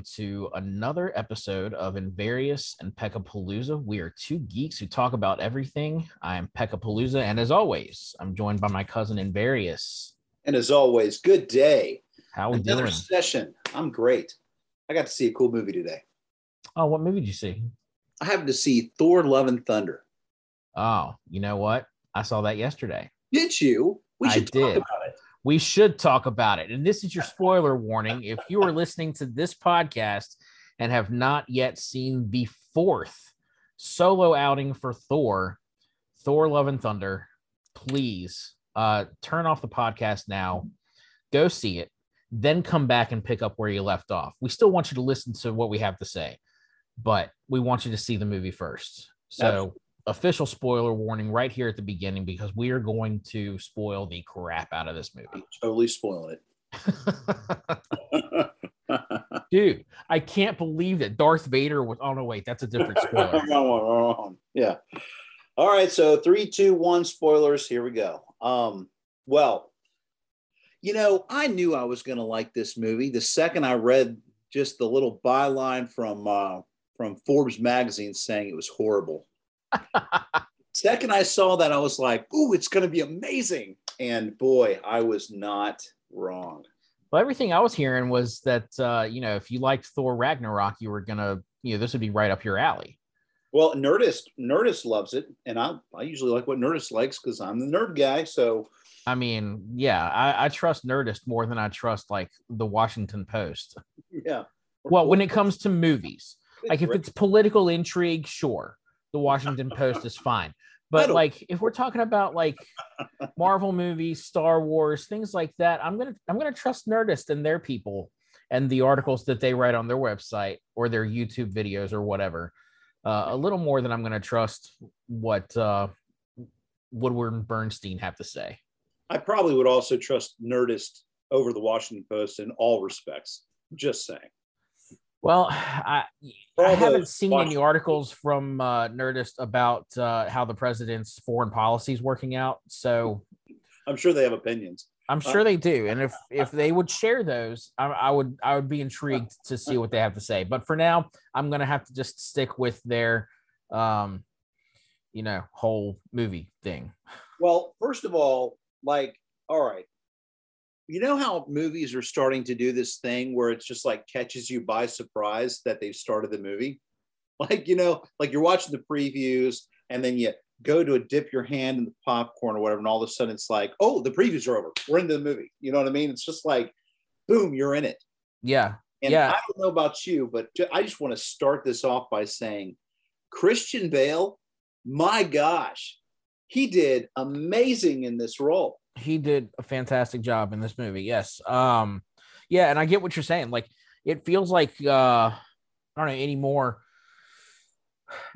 welcome to another episode of Invarious and Peckapalooza. We are two geeks who talk about everything. I am Peckapalooza, and as always, I'm joined by my cousin Invarious. And as always, good day. How we Another doing? session. I'm great. I got to see a cool movie today. Oh, what movie did you see? I happened to see Thor: Love and Thunder. Oh, you know what? I saw that yesterday. Did you? We I should talk did. about it. We should talk about it. And this is your spoiler warning. If you are listening to this podcast and have not yet seen the fourth solo outing for Thor, Thor Love and Thunder, please uh, turn off the podcast now, go see it, then come back and pick up where you left off. We still want you to listen to what we have to say, but we want you to see the movie first. So. Official spoiler warning right here at the beginning because we are going to spoil the crap out of this movie. Totally spoiling it. Dude, I can't believe that Darth Vader was. Oh no, wait, that's a different spoiler. Wrong one, wrong yeah. All right. So three, two, one. Spoilers. Here we go. Um. Well, you know, I knew I was going to like this movie the second I read just the little byline from uh, from Forbes magazine saying it was horrible. second I saw that, I was like, "Ooh, it's going to be amazing!" And boy, I was not wrong. well, everything I was hearing was that uh, you know, if you liked Thor Ragnarok, you were gonna, you know, this would be right up your alley. Well, Nerdist Nerdist loves it, and I I usually like what Nerdist likes because I'm the nerd guy. So I mean, yeah, I, I trust Nerdist more than I trust like the Washington Post. yeah. Well, when it comes to movies, like if it's political intrigue, sure, the Washington Post is fine. But like if we're talking about like Marvel movies, Star Wars, things like that, I'm gonna I'm gonna trust Nerdist and their people and the articles that they write on their website or their YouTube videos or whatever. Uh, a little more than I'm gonna trust what uh, Woodward and Bernstein have to say. I probably would also trust Nerdist over the Washington Post in all respects. Just saying. Well, I, I haven't seen any articles from uh, Nerdist about uh, how the president's foreign policy is working out. So I'm sure they have opinions. I'm sure they do, and if if they would share those, I, I would I would be intrigued to see what they have to say. But for now, I'm gonna have to just stick with their, um, you know, whole movie thing. Well, first of all, like, all right, you know how movies are starting to do this thing where it's just like catches you by surprise that they've started the movie? Like, you know, like you're watching the previews and then you go to a dip your hand in the popcorn or whatever, and all of a sudden it's like, oh, the previews are over. We're into the movie. You know what I mean? It's just like, boom, you're in it. Yeah, And Yeah. I don't know about you, but I just want to start this off by saying Christian Bale, my gosh, he did amazing in this role. He did a fantastic job in this movie. Yes. Um, yeah, and I get what you're saying. Like it feels like uh I don't know anymore.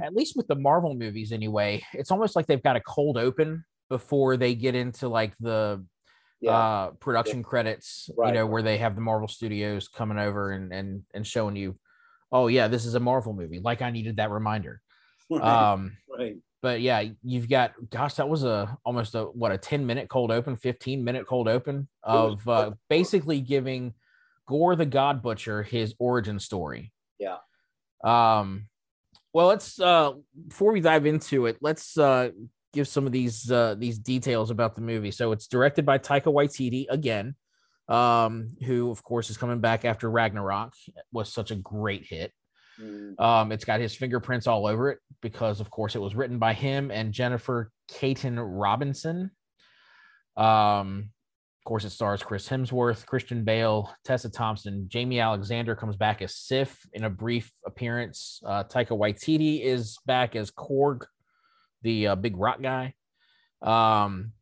At least with the Marvel movies anyway, it's almost like they've got a cold open before they get into like the uh production credits, you know, where they have the Marvel Studios coming over and and and showing you, oh yeah, this is a Marvel movie. Like I needed that reminder. right, Um right. But yeah, you've got gosh, that was a almost a what a 10 minute cold open, 15 minute cold open of uh, basically giving Gorr the God Butcher his origin story. Yeah. Um well let's uh before we dive into it, let's uh give some of these uh these details about the movie. So it's directed by Taika Waititi again, um, who of course is coming back after Ragnarok was such a great hit. Mm, Um, it's got his fingerprints all over it because, of course, it was written by him and Jennifer Kaytin Robinson. Um, of course, it stars Chris Hemsworth, Christian Bale, Tessa Thompson, Jaimie Alexander comes back as Sif in a brief appearance. Uh, Taika Waititi is back as Korg, the uh, big rock guy. Um,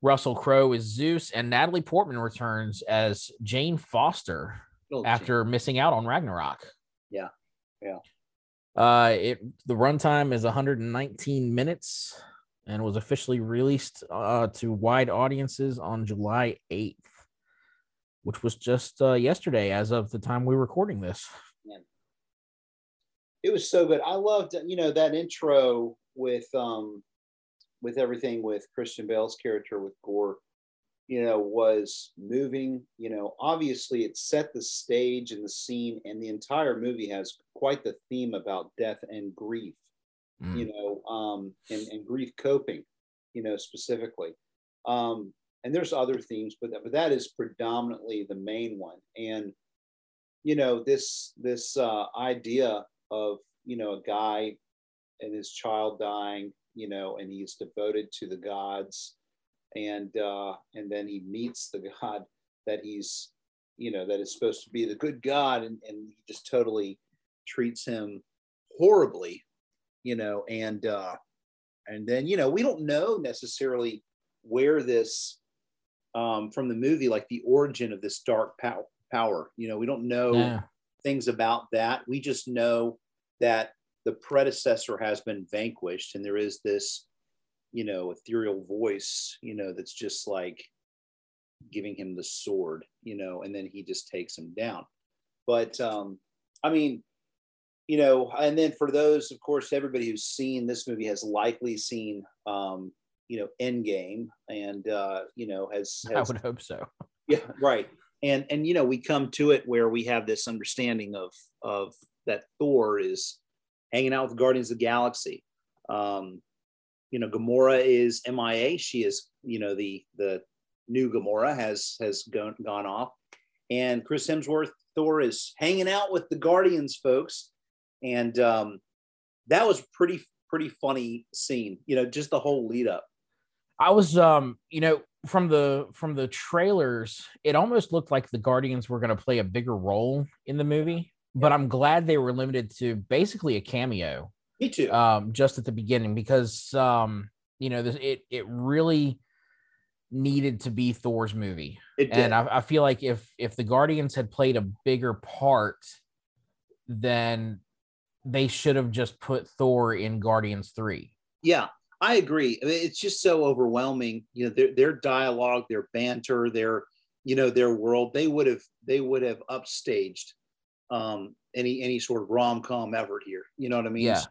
Russell Crowe is Zeus, and Natalie Portman returns as Jane Foster little after missing out on Ragnarok. Yeah. Yeah. Uh, it the runtime is 119 minutes and was officially released uh, to wide audiences on July 8th, which was just uh, yesterday as of the time we were recording this. it was so good. I loved, you know, that intro with um with everything with Christian Bale's character with Gorr. You know, was moving. You know, obviously it set the stage and the scene, and the entire movie has quite the theme about death and grief. Mm. You know, um, and, and grief coping. You know, specifically. Um, and there's other themes, but but that is predominantly the main one. And you know, this this uh, idea of you know a guy and his child dying, you know, and he's devoted to the gods, and uh, and then he meets the god that he's you know that is supposed to be the good god, and and he just totally treats him horribly, you know, and uh, and then you know we don't know necessarily where this um, from the movie, like the origin of this dark pow- power. You know, we don't know yeah. things about that. We just know that the predecessor has been vanquished, and there is this, you know, ethereal voice, you know, that's just like giving him the sword, you know, and then he just takes him down. But um, I mean, you know, and then for those, of course, everybody who's seen this movie has likely seen um, you know Endgame, and uh, you know has, has I would hope so. Yeah, right. And and you know we come to it where we have this understanding of of that Thor is hanging out with Guardians of the Galaxy. Um, you know, Gamora is MIA. She is you know the the new Gamora has has gone gone off, and Chris Hemsworth Thor is hanging out with the Guardians folks, and um, that was pretty pretty funny scene. You know, just the whole lead up. I was um, you know, from the from the trailers, it almost looked like the Guardians were going to play a bigger role in the movie, but I'm glad they were limited to basically a cameo. Me too. Um, just at the beginning because um, you know, this it it really needed to be Thor's movie. And I, I feel like if if the Guardians had played a bigger part, then they should have just put Thor in Guardians 3. Yeah, I agree. I mean, it's just so overwhelming. You know, their their dialogue, their banter, their you know their world. They would have they would have upstaged um, any any sort of rom com effort here. You know what I mean? Yeah.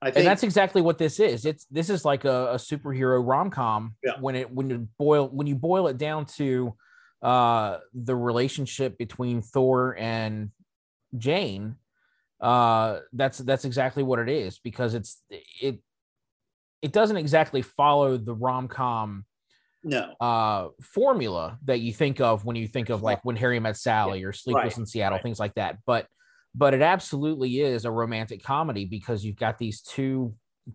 I think, and that's exactly what this is. It's this is like a, a superhero rom com yeah. when it when you boil when you boil it down to uh, the relationship between Thor and Jane. Uh, that's that's exactly what it is because it's it it doesn't exactly follow the rom com no uh formula that you think of when you think of like when Harry met Sally yeah. or Sleepless right. in Seattle, right. things like that. But but it absolutely is a romantic comedy because you've got these two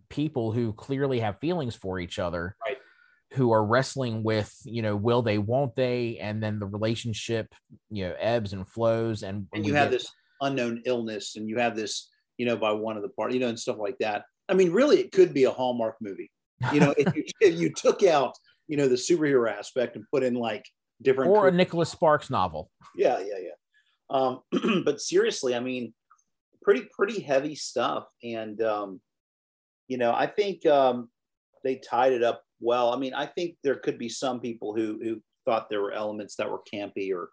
people who clearly have feelings for each other. Right. Who are wrestling with, you know, will they, won't they? And then the relationship, you know, ebbs and flows. And, and you have get... this unknown illness and you have this, you know, by one of the part, you know, and stuff like that. I mean, really, it could be a Hallmark movie. You know, if, you, if you took out, you know, the superhero aspect and put in like different or a Nicholas Sparks novel. Yeah, yeah, yeah. Um, but seriously, I mean, pretty pretty heavy stuff, and um, you know, I think um, they tied it up well. I mean, I think there could be some people who who thought there were elements that were campy or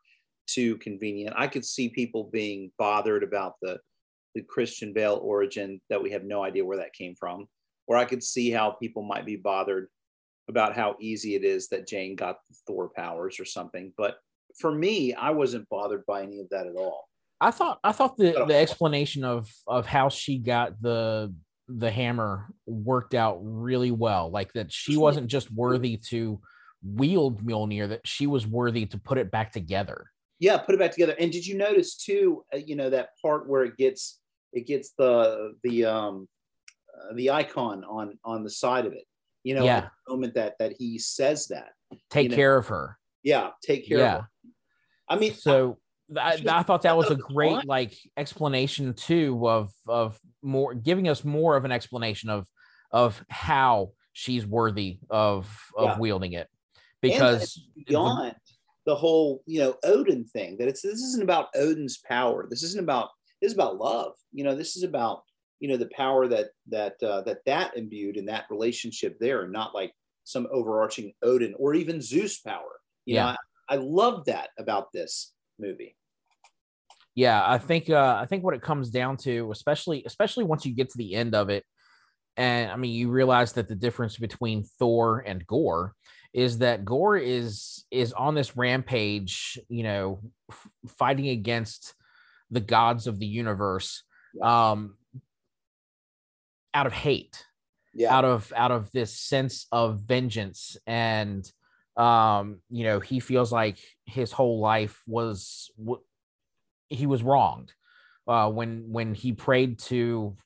too convenient. I could see people being bothered about the the Christian Bale origin that we have no idea where that came from. Or I could see how people might be bothered about how easy it is that Jane got the Thor powers or something. But for me, I wasn't bothered by any of that at all. I thought I thought the, the explanation of of how she got the the hammer worked out really well. Like that she wasn't just worthy to wield Mjolnir, that she was worthy to put it back together. Yeah, put it back together. And did you notice too? Uh, you know that part where it gets it gets the the um uh, the icon on on the side of it you know yeah. the moment that that he says that take you know? care of her yeah take care yeah. of her i mean so I, I, thought that was a great like explanation too of of more giving us more of an explanation of of how she's worthy of of yeah. wielding it because beyond the, the whole you know odin thing that it's this isn't about odin's power this isn't about this is about love. You know, this is about you know the power that that uh, that that imbued in that relationship there, and not like some overarching Odin or even Zeus power. You yeah, know, I, love that about this movie. Yeah, I think uh, I think what it comes down to, especially especially once you get to the end of it, and I mean you realize that the difference between Thor and Gorr is that Gorr is is on this rampage, you know, f- fighting against the gods of the universe um out of hate Yeah. out of out of this sense of vengeance and um you know he feels like his whole life was w- he was wronged uh when when he prayed to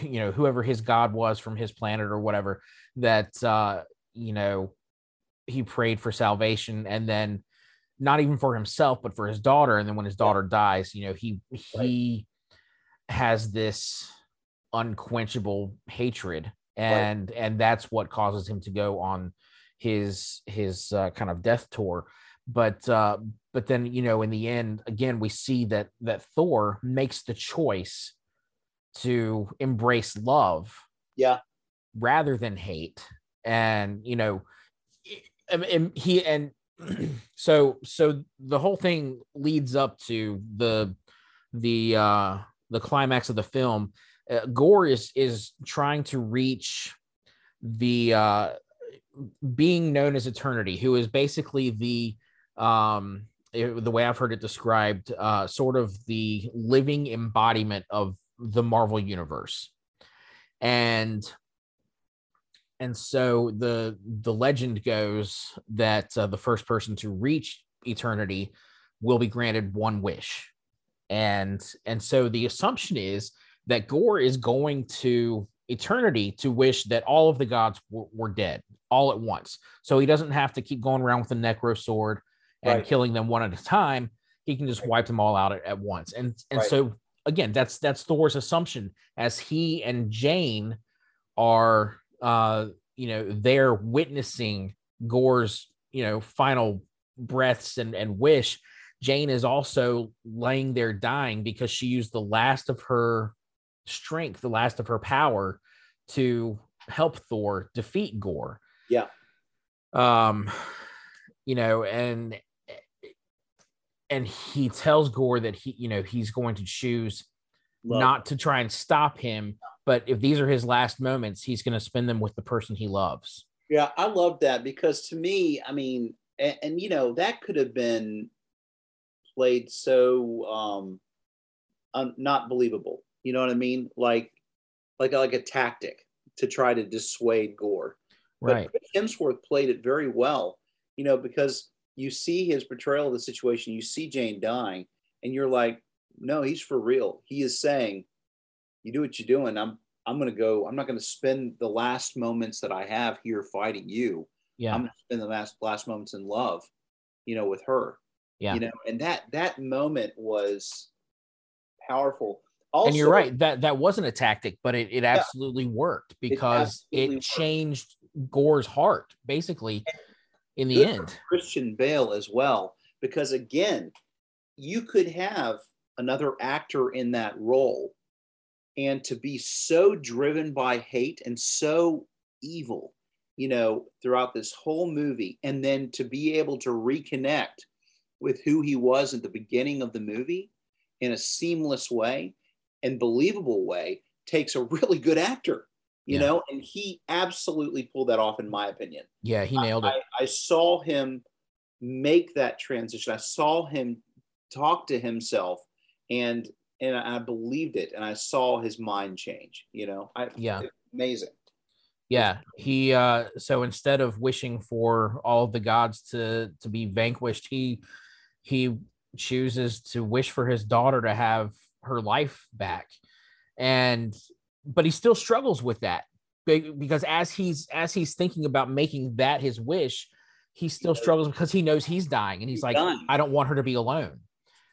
you know whoever his god was from his planet or whatever that uh you know he prayed for salvation and then not even for himself but for his daughter. And then when his daughter dies you know he he has this unquenchable hatred and and that's what causes him to go on his his uh, kind of death tour. But uh but then you know in the end again we see that that thor makes the choice to embrace love Yeah. rather than hate. And you know and, and he and so so the whole thing leads up to the the uh the climax of the film. Uh, gorr is is trying to reach the uh being known as eternity who is basically the um it- the way i've heard it described uh sort of the living embodiment of the marvel universe. And and so the the legend goes that uh, the first person to reach eternity will be granted one wish. And and so the assumption is that gorr is going to eternity to wish that all of the gods were, were dead all at once. So he doesn't have to keep going around with the necro sword and Right. killing them one at a time. He can just wipe them all out at, at once. And and Right. so again that's that's thor's assumption as he and jane are uh you know they're witnessing gorr's you know final breaths and and wish. Jane is also laying there dying because she used the last of her strength the last of her power to help thor defeat gorr Yeah. um you know and and he tells gorr that he you know he's going to choose Love. not to try and stop him but if these are his last moments he's going to spend them with the person he loves Yeah, I love that because to me, I mean, and, and you know, that could have been played so um un, not believable. You know what I mean? Like, like like a tactic to try to dissuade Gorr. right But Hemsworth played it very well, you know, because you see his portrayal of the situation, you see Jane dying, and you're like, no, he's for real. He is saying, you do what you're doing. I'm I'm gonna go, I'm not gonna spend the last moments that I have here fighting you. yeah I'm gonna spend the last last moments in love, you know, with her. Yeah. You know, and that that moment was powerful. Also, and you're right that that wasn't a tactic but it, it absolutely worked because absolutely it worked. changed gorr's heart basically in the end Christian Bale as well, because again, you could have another actor in that role and to be so driven by hate and so evil, you know, throughout this whole movie, and then to be able to reconnect with who he was at the beginning of the movie in a seamless way and believable way takes a really good actor, you Yeah. know, and he absolutely pulled that off, in my opinion. yeah he nailed it I, I saw him make that transition. I saw him talk to himself and and I believed it and I saw his mind change, you know. I Yeah. amazing. yeah he uh so instead of wishing for all of the gods to to be vanquished he he chooses to wish for his daughter to have her life back and but he still struggles with that because as he's as he's thinking about making that his wish he still struggles because he knows he's dying and he's, He's like dying. i don't want her to be alone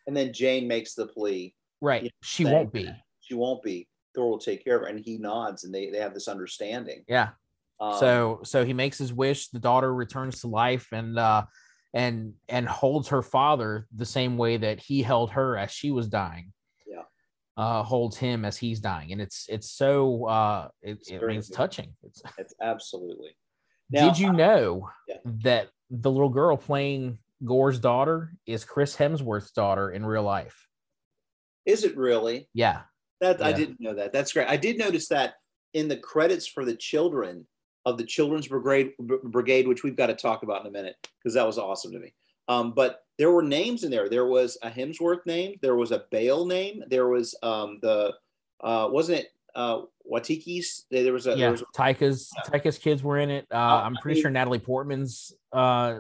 And then Jane makes the plea, right Yeah, she same. won't be she won't be. Thor will take care of her. And he nods and they, they have this understanding. yeah Um, so so he makes his wish the daughter returns to life and uh and and holds her father the same way that he held her as she was dying. Uh holds him as he's dying and it's it's so uh it, It's it, I very mean, it's touching it's, it's absolutely. Now, did you know Yeah. that the little girl playing gorr's daughter is chris hemsworth's daughter in real life is it really? yeah That I didn't know that. That's great. I did notice that in the credits for the children, of the Children's Brigade, Brigade, which we've got to talk about in a minute because that was awesome to me. Um, but there were names in there. There was a Hemsworth name. There was a Bale name. There was um, the uh, wasn't it uh, Waititi's? There was a yeah. there was a, Taika's Taika's kids were in it. Uh, Uh, I'm I pretty mean- sure Natalie Portman's uh,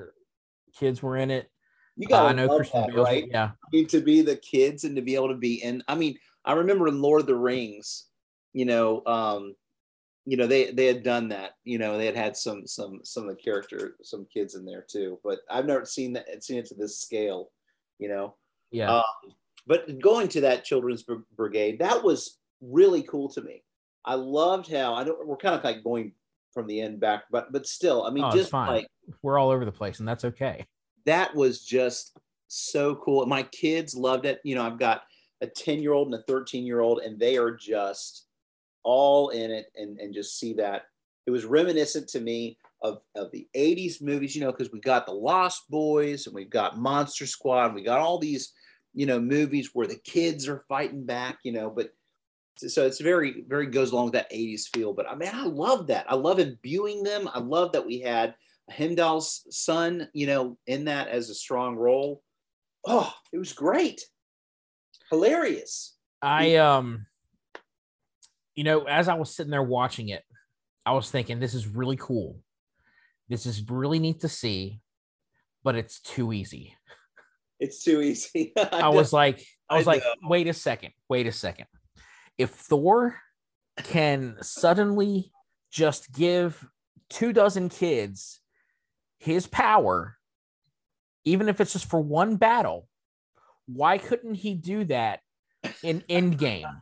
kids were in it. you Uh, got I know Christian that, Bale's right? yeah. I mean, to be the kids and to be able to be in. I mean, I remember in Lord of the Rings, you know, um, you know they they had done that. You know, they had had some some some of the character, some kids in there too. But I've never seen that seen it to this scale. You know, Yeah. Uh, but going to that children's br- brigade, that was really cool to me. I loved how I don't. We're kind of like going from the end back, but but still, I mean, Oh, just like We're all over the place, and that's okay. that was just so cool. My kids loved it. You know, I've got a 10 year old and a 13 year old, and they are just all in it and, and just see that. It was reminiscent to me of, of the 80s movies, you know, because we got the Lost Boys and we've got Monster Squad. We got all these, you know, movies where the kids are fighting back, you know, but so it's very, very goes along with that 80s feel. But I mean, I love that. I love imbuing them. I love that we had Heimdall's son, you know, in that as a strong role. Oh, it was great. Hilarious. I um you know, as I was sitting there watching it, I was thinking this is really cool. This is really neat to see, but it's too easy. It's too easy. I was like I I was like, know. wait a second, wait a second. If Thor can suddenly just give two dozen kids his power, even if it's just for one battle, why couldn't he do that in Endgame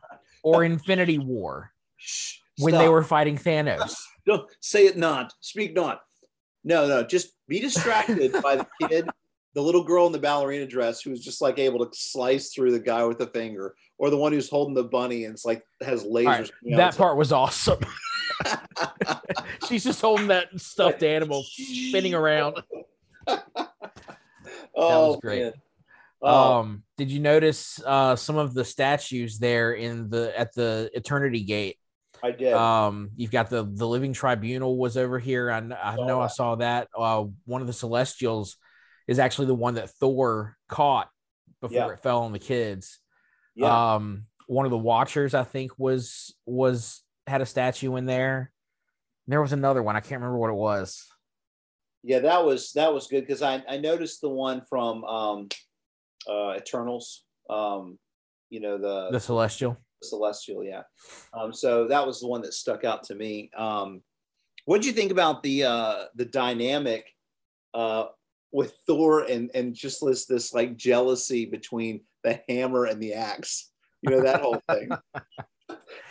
or Infinity War Shh, when they were fighting Thanos? Don't say it not. Speak not. No, no, just be distracted by the kid, the little girl in the ballerina dress who's just like able to slice through the guy with the finger, or the one who's holding the bunny and it's like has lasers. Right, that part was awesome. She's just holding that stuffed animal spinning around. like- oh, great. man. Oh, Um, did you notice uh some of the statues there in the at the Eternity Gate? I did. Um, you've got the the Living Tribunal was over here. I, I know I saw that. Uh, one of the Celestials is actually the one that Thor caught before Yeah. it fell on the kids. yeah. Um, one of the Watchers, I think, was was had a statue in there. There was another one. I can't remember what it was. Yeah, that was that was good because I I noticed the one from um uh Eternals. Um, you know, the, The Celestial. Celestial, yeah. Um, so that was the one that stuck out to me. Um what did you think about the uh the dynamic uh with Thor and and just this this like jealousy between the hammer and the axe? You know, that whole thing.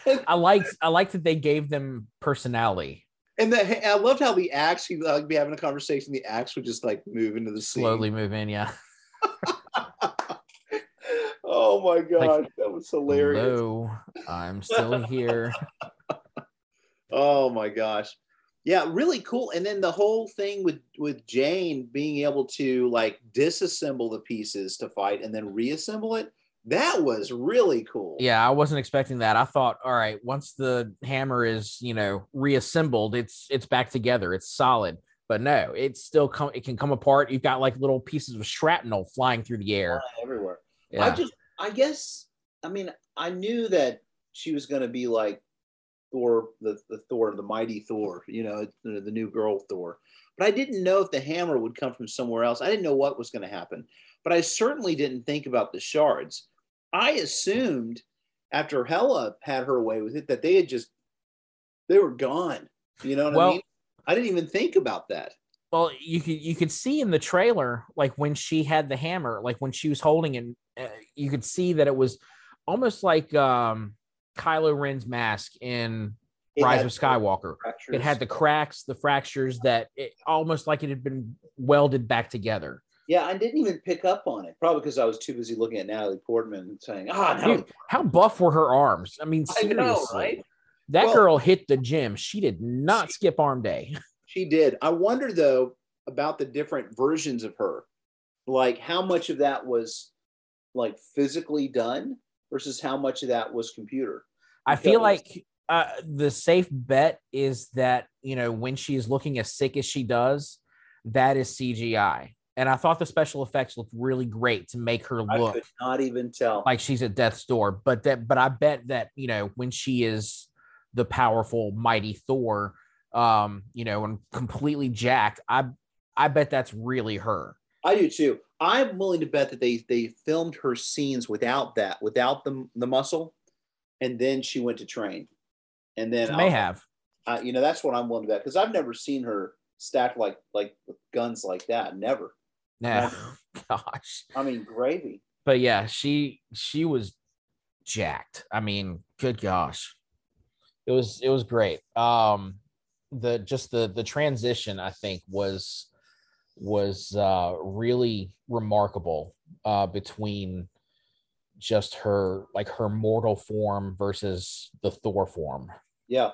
I liked I liked that they gave them personality. And the, I loved how the axe, he'd like be having a conversation, the axe would just like move into the sea. Slowly move in, yeah. oh my god, that was hilarious. Hello, I'm still here. Oh my gosh. Yeah, really cool. And then the whole thing with with Jane being able to like disassemble the pieces to fight and then reassemble it, that was really cool. Yeah, I wasn't expecting that. I thought, all right, once the hammer is, you know, reassembled, it's it's back together. It's solid. But no, it's still come it can come apart. You've got like little pieces of shrapnel flying through the air. Flying everywhere. I Yeah. just I guess I mean I knew that she was gonna be like Thor, the, the Thor, the mighty Thor, you know, the, the new girl Thor. But I didn't know if the hammer would come from somewhere else. I didn't know what was going to happen. But I certainly didn't think about the shards. I assumed after Hela had her way with it that they had just they were gone. You know what I mean? I didn't even think about that. Well, you could you could see in the trailer, like when she had the hammer, like when she was holding it, you could see that it was almost like um Kylo Ren's mask in It Rise of Skywalker. It had the cracks, the fractures that it almost like it had been welded back together. Yeah, I didn't even pick up on it. Probably because I was too busy looking at Natalie Portman and saying, "Ah, Dude, how buff were her arms? I mean, I seriously, know, right?" that Well- girl hit the gym. She did not skip arm day. She did. I wonder though about the different versions of her, like how much of that was like physically done versus how much of that was computer. I feel like uh, the safe bet is that you know when she is looking as sick as she does, that is CGI. And I thought the special effects looked really great to make her look. I could not even tell. like she's at death's door. But that, but I bet that you know when she is the powerful, mighty Thor, um, you know, and completely jacked, I, I bet that's really her. I do too. I'm willing to bet that they they filmed her scenes without that, without the the muscle, and then she went to train, and then She may have. Uh, you know, that's what I'm willing to bet because I've never seen her stacked like like with guns like that. Never. Yeah. Gosh. I mean, gravy. But yeah, she she was jacked. I mean, good gosh. It was it was great. Um the just the the transition I think was was uh really remarkable uh between just her like her mortal form versus the Thor form. Yeah,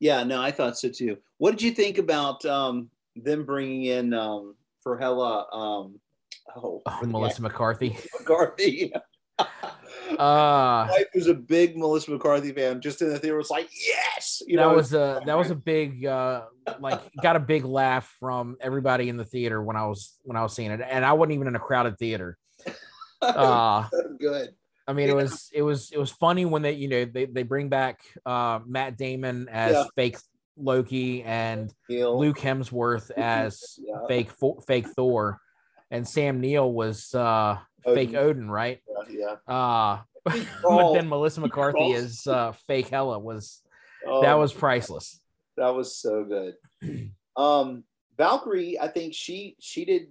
yeah. No, I thought so too. What did you think about um, them bringing in um, for Hela? Um, oh, Oh, Melissa McCarthy. McCarthy. Uh wife was a big Melissa McCarthy fan. Just in the theater, was like, yes. You know that know, was a that was a big uh like got a big laugh from everybody in the theater when I was when I was seeing it and I wasn't even in a crowded theater. Uh so good. I mean it was it was it was funny when they you know they they bring back uh Matt Damon as Yeah. fake Loki and Neil. Luke Hemsworth as Yeah. fake fake Thor and Sam Neill was uh fake Odin. Right? Yeah. Uh but Oh, then Melissa McCarthy as uh fake Hela was oh, that was priceless. that was so good. Um, Valkyrie, I think she she did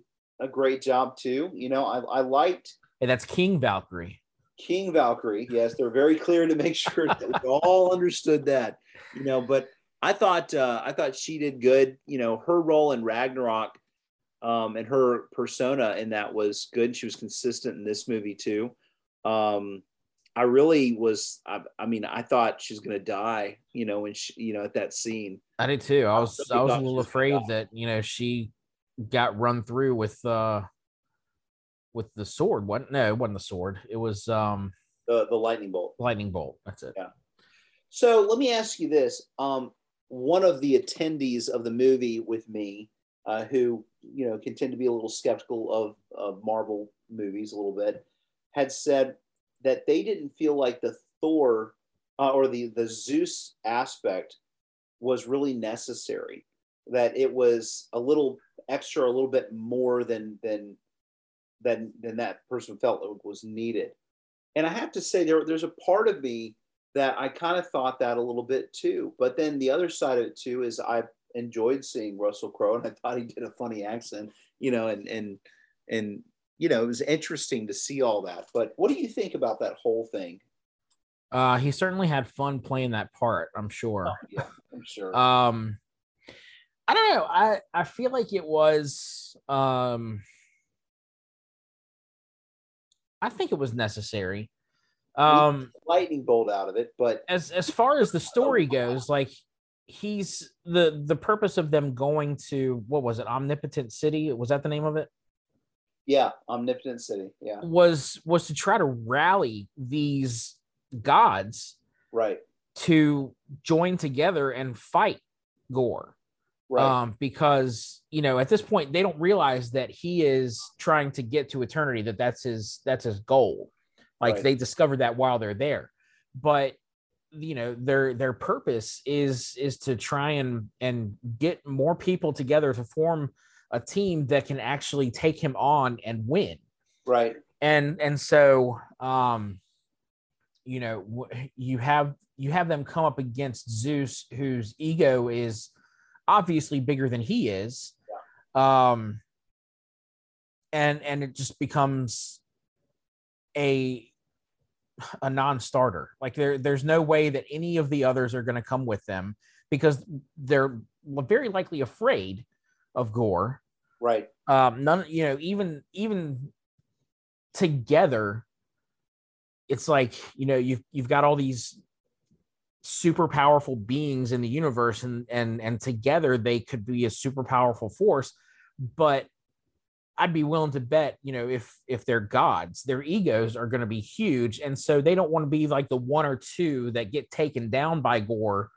a great job too. You know, I, I liked And that's King Valkyrie. King Valkyrie. Yes, they're very clear to make sure that we all understood that. You know, but I thought uh, I thought she did good. You know, her role in Ragnarok um, and her persona in that was good. She was consistent in this movie too. Um, I really was. I, I mean, I thought she was going to die. You know, when she, you know, at that scene. I did too. I was really I was a little was afraid that you know she got run through with uh with the sword. What? No, it wasn't the sword. It was um The the lightning bolt. lightning bolt. That's it. Yeah. So let me ask you this: um, one of the attendees of the movie with me, uh, who you know can tend to be a little skeptical of, of Marvel movies a little bit, had said that they didn't feel like the Thor uh, or the the Zeus aspect was really necessary. That it was a little extra, a little bit more than than than than that person felt was needed. And I have to say, there there's a part of me that I kind of thought that a little bit too. But then the other side of it too is I enjoyed seeing Russell Crowe, and I thought he did a funny accent, you know, and and and you know it was interesting to see all that. But what do you think about that whole thing? Uh he certainly had fun playing that part, I'm sure. Yeah, I'm sure. Um I don't know. I I feel like it was um I think it was necessary. Um Lightning bolt out of it, but as as far as the story goes, like he's the the purpose of them going to what was it, Omnipotent City? Was that the name of it? yeah, Omnipotent City. Yeah, Was was to try to rally these gods right, to join together and fight Gorr. right, Um, because you know at this point they don't realize that he is trying to get to eternity. That that's his that's his goal. Like Right. they discovered that while they're there, but you know their their purpose is is to try and and get more people together to form a team that can actually take him on and win. Right, and and so um you know you have you have them come up against zeus whose ego is obviously bigger than he is. Um and and it just becomes a a non-starter. Like there there's no way that any of the others are going to come with them because they're very likely afraid of gorr. Right, um none you know even even together it's like you know you've you've got all these super powerful beings in the universe and and and together they could be a super powerful force but I'd be willing to bet, you know, if if they're gods, their egos are going to be huge, and so they don't want to be like the one or two that get taken down by Gorr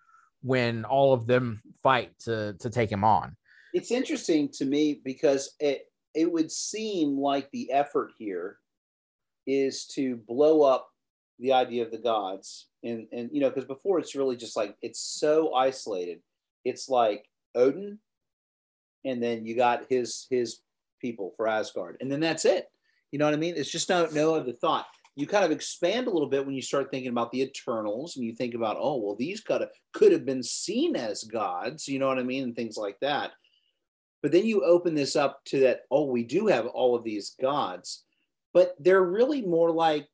when all of them fight to to take him on. It's interesting to me because it it would seem like the effort here is to blow up the idea of the gods and and you know because before it's really just like it's so isolated it's like odin and then you got his his people for asgard. And then that's it. You know what i mean? It's just no no other thought. You kind of expand a little bit when you start thinking about the eternals and you think about oh well these could have could have been seen as gods you know what i mean and things like that. But then you open this up to that oh we do have all of these gods but they're really more like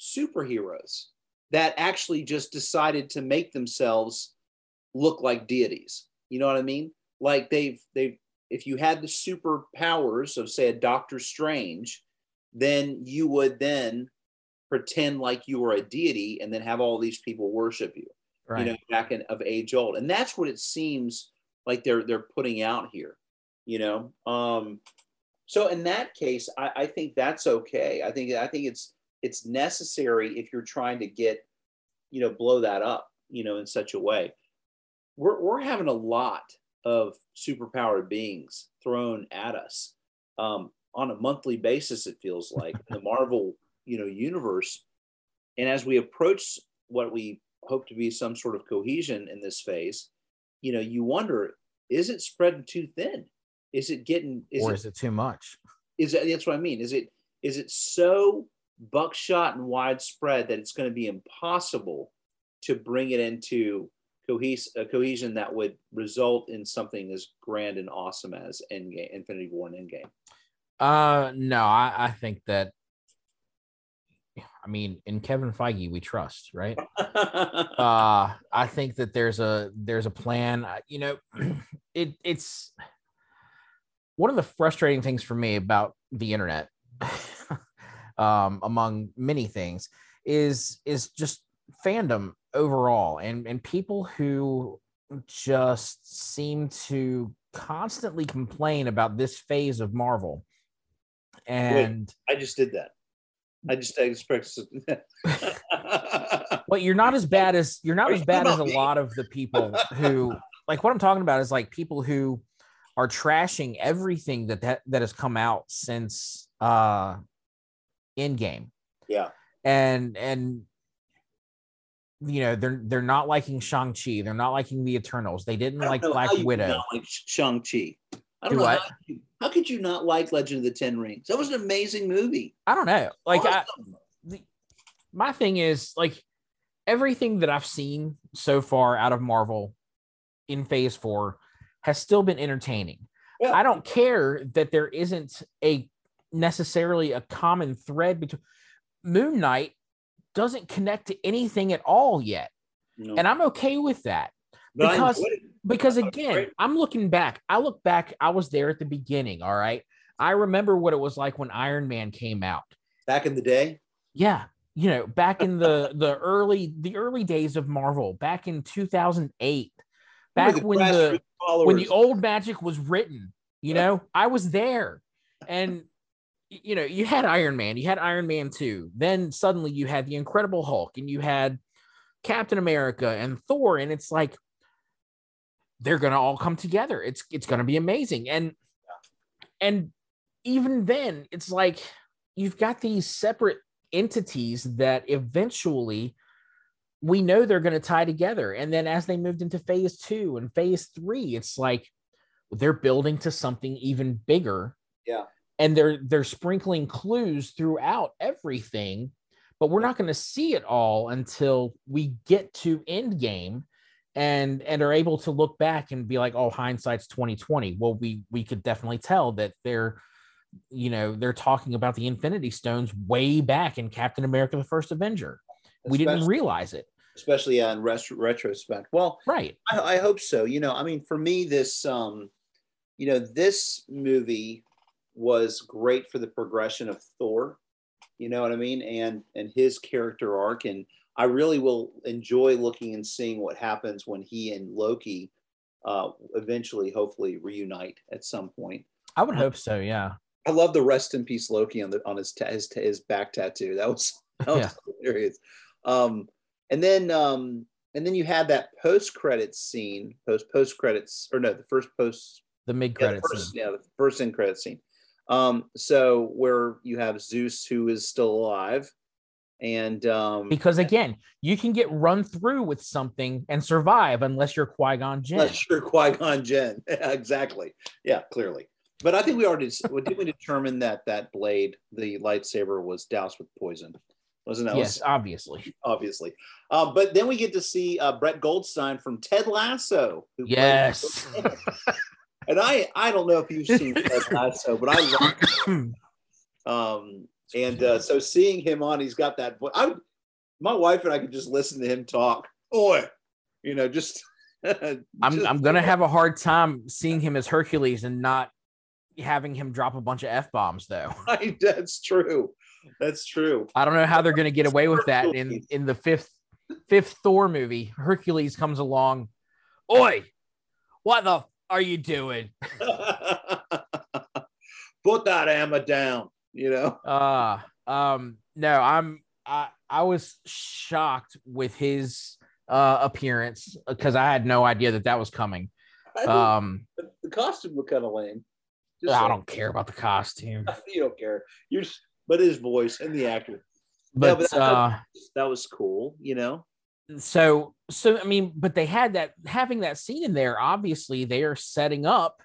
superheroes that actually just decided to make themselves look like deities. You know what I mean? Like they've they've if you had the superpowers of say a Doctor Strange, then you would then pretend like you were a deity and then have all these people worship you. Right. You know, back in of age old. And that's what it seems like they're they're putting out here. You know, um, so in that case, I, I think that's okay. I think I think it's it's necessary if you're trying to get, you know, blow that up, you know, in such a way. We're we're having a lot of superpowered beings thrown at us um, on a monthly basis. It feels like the Marvel, you know, universe. And as we approach what we hope to be some sort of cohesion in this phase, you know, you wonder, is it spreading too thin? Is it getting? Is or is it, it too much? Is it? That's what I mean. Is it? Is it so buckshot and widespread that it's going to be impossible to bring it into cohes- a cohesion that would result in something as grand and awesome as Endgame, Infinity War and Endgame? Uh, no, I, I think that. I mean, in Kevin Feige, we trust, right? uh, I think that there's a there's a plan. You know, it it's one of the frustrating things for me about the internet, um, among many things, is is just fandom overall, and and people who just seem to constantly complain about this phase of Marvel. And Wait, I just did that. I just I expressed. well, you're not as bad as you're not as bad as a me? lot of the people who like what I'm talking about is like people who are trashing everything that that, that has come out since uh Endgame. Yeah. And and you know they're they're not liking Shang Chi. They're not liking the Eternals. They didn't like Black Widow. like Shang Chi. I don't Do know how, how, could you not like Legend of the Ten Rings? That was an amazing movie. I don't know. Like awesome. I, the, my thing is like everything that I've seen so far out of Marvel in Phase Four has still been entertaining. Yeah. I don't care that there isn't a necessarily a common thread between Moon Knight doesn't connect to anything at all yet. No. And I'm okay with that. But because because again, I'm looking back. I look back, I was there at the beginning, all right? I remember what it was like when Iron Man came out. Back in the day? Yeah. You know, back in the the early the early days of Marvel, back in 2008 back when the followers. when the old magic was written. You know, I was there, and you know, you had Iron Man, you had Iron Man two. Then suddenly you had the Incredible Hulk, and you had Captain America and Thor, and it's like they're gonna all come together. It's it's gonna be amazing, and and even then, it's like you've got these separate entities that eventually we know they're going to tie together. And then as they moved into phase two and phase three, it's like they're building to something even bigger. Yeah. And they're they're sprinkling clues throughout everything, but we're not going to see it all until we get to end game and and are able to look back and be like, oh, hindsight's 2020. Well, we we could definitely tell that they're you know they're talking about the infinity stones way back in captain america the first avenger. We didn't realize it. especially in ret- retrospect. Well right. I, I, hope so. You know i mean for me this um you know this movie was great for the progression of thor you know what i mean and and his character arc and i really will enjoy looking and seeing what happens when he and loki uh eventually hopefully reunite at some point i would hope so yeah I love the rest in peace Loki on the on his ta- his, his back tattoo. That was that was Yeah. hilarious. Um, and then um, and then you had that post credits scene, post post credits or no, the first post The mid yeah, credits. first, yeah, the first end credit scene. Um, so where you have Zeus who is still alive, and um, because again, you can get run through with something and survive unless you're Qui Gon Jinn. not sure Qui Gon Jinn exactly, yeah, clearly. But I think we already did we determine that that blade, the lightsaber, was doused with poison, wasn't that? yes, obviously. obviously. Um, but then we get to see uh, Brett Goldstein from Ted Lasso. who Yes. and I I don't know if you've seen Ted Lasso, but I love Um, and uh, so seeing him on, he's got that voice. I, my wife and I could just listen to him talk. Oi, you know, just. I'm just- I'm gonna have a hard time seeing him as Hercules and not having him drop a bunch of f bombs though. I- That's true. That's true. I don't know how they're gonna get away with that in in the fifth fifth Thor movie. Hercules comes along, oi, what the are you doing? Put that hammer down. You know. Uh um no, I'm I I was shocked with his uh appearance because I had no idea that that was coming. Um the costume looked kind of lame. Just I saying. don't care about the costume. You don't care. You're. Just, but his voice and the actor. But, but that- uh That was cool. You know. So so I mean, but they had that having that scene in there, obviously they are setting up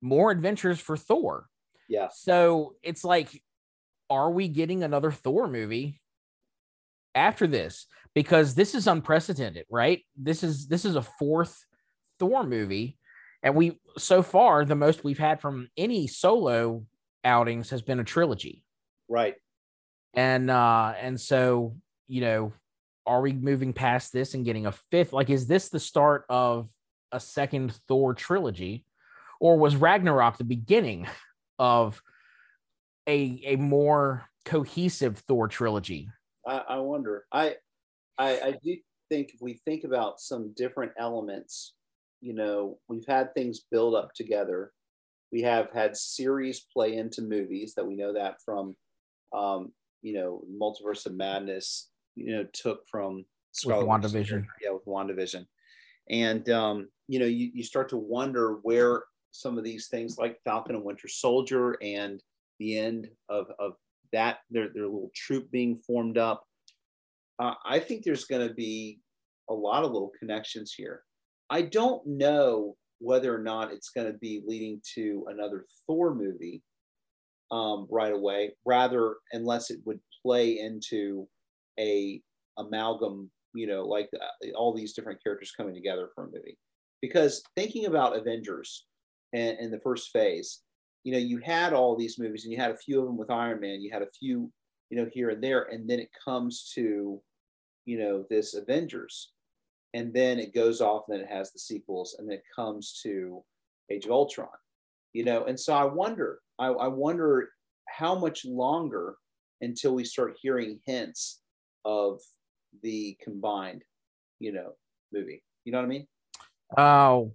more adventures for Thor. Yeah. So it's like, are we getting another Thor movie after this? Because this is unprecedented, right? This is this is a fourth Thor movie. And we so far the most we've had from any solo outings has been a trilogy. Right. And uh and so, you know, are we moving past this and getting a fifth? Like, is this the start of a second Thor trilogy? Or was Ragnarok the beginning of a a more cohesive Thor trilogy? I, I wonder. I, I I do think if we think about some different elements, you know, we've had things build up together. We have had series play into movies that we know that from, um, you know, Multiverse of Madness. You know, took from Scarlet Witch's WandaVision. Yeah, with WandaVision, and um, you know, you you start to wonder where some of these things like Falcon and Winter Soldier and the end of of that their their little troop being formed up. Uh, I think there's going to be a lot of little connections here. I don't know whether or not it's going to be leading to another Thor movie um, right away. Rather, unless it would play into a amalgam, you know, like uh, all these different characters coming together for a movie. Because thinking about Avengers and in the first phase, you know, you had all these movies and you had a few of them with Iron Man, you had a few, you know, here and there, and then it comes to, you know, this Avengers, and then it goes off, and then it has the sequels, and then it comes to Age of Ultron, you know, and so I wonder, I, I wonder how much longer until we start hearing hints of the combined, you know, movie. You know what I mean? Oh,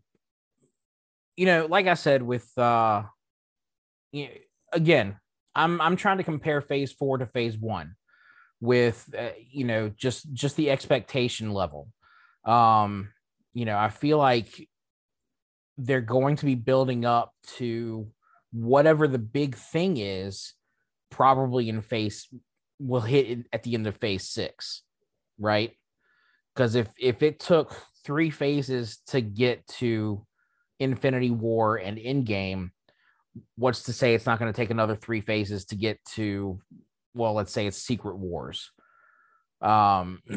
you know, like I said, with uh, you know, again, I'm I'm trying to compare Phase Four to Phase One, with uh, you know just just the expectation level. Um, you know, I feel like they're going to be building up to whatever the big thing is, probably in Phase will hit it at the end of Phase Six, right? Because if if it took three phases to get to Infinity War and Endgame, what's to say it's not going to take another three phases to get to, well, let's say it's Secret Wars, um,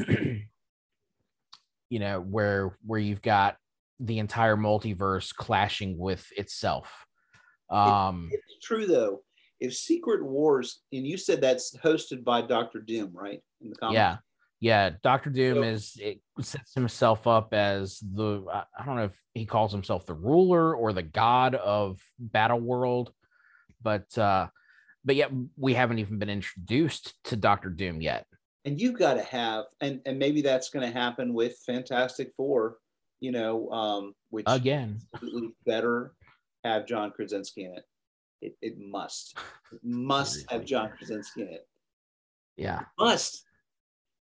you know, where where you've got the entire multiverse clashing with itself. Um, It's true though. If Secret Wars, and you said that's hosted by Doctor Doom, right? In the comics. yeah, yeah. Doctor Doom So- is it sets himself up as the I don't know if he calls himself the ruler or the god of Battle World, but uh, but yet we haven't even been introduced to Doctor Doom yet. and you've got to have, and and maybe that's going to happen with Fantastic Four. You know, um, which Again, better have John Krasinski in it. It, it must. It must have John Krasinski in it. Yeah. Must.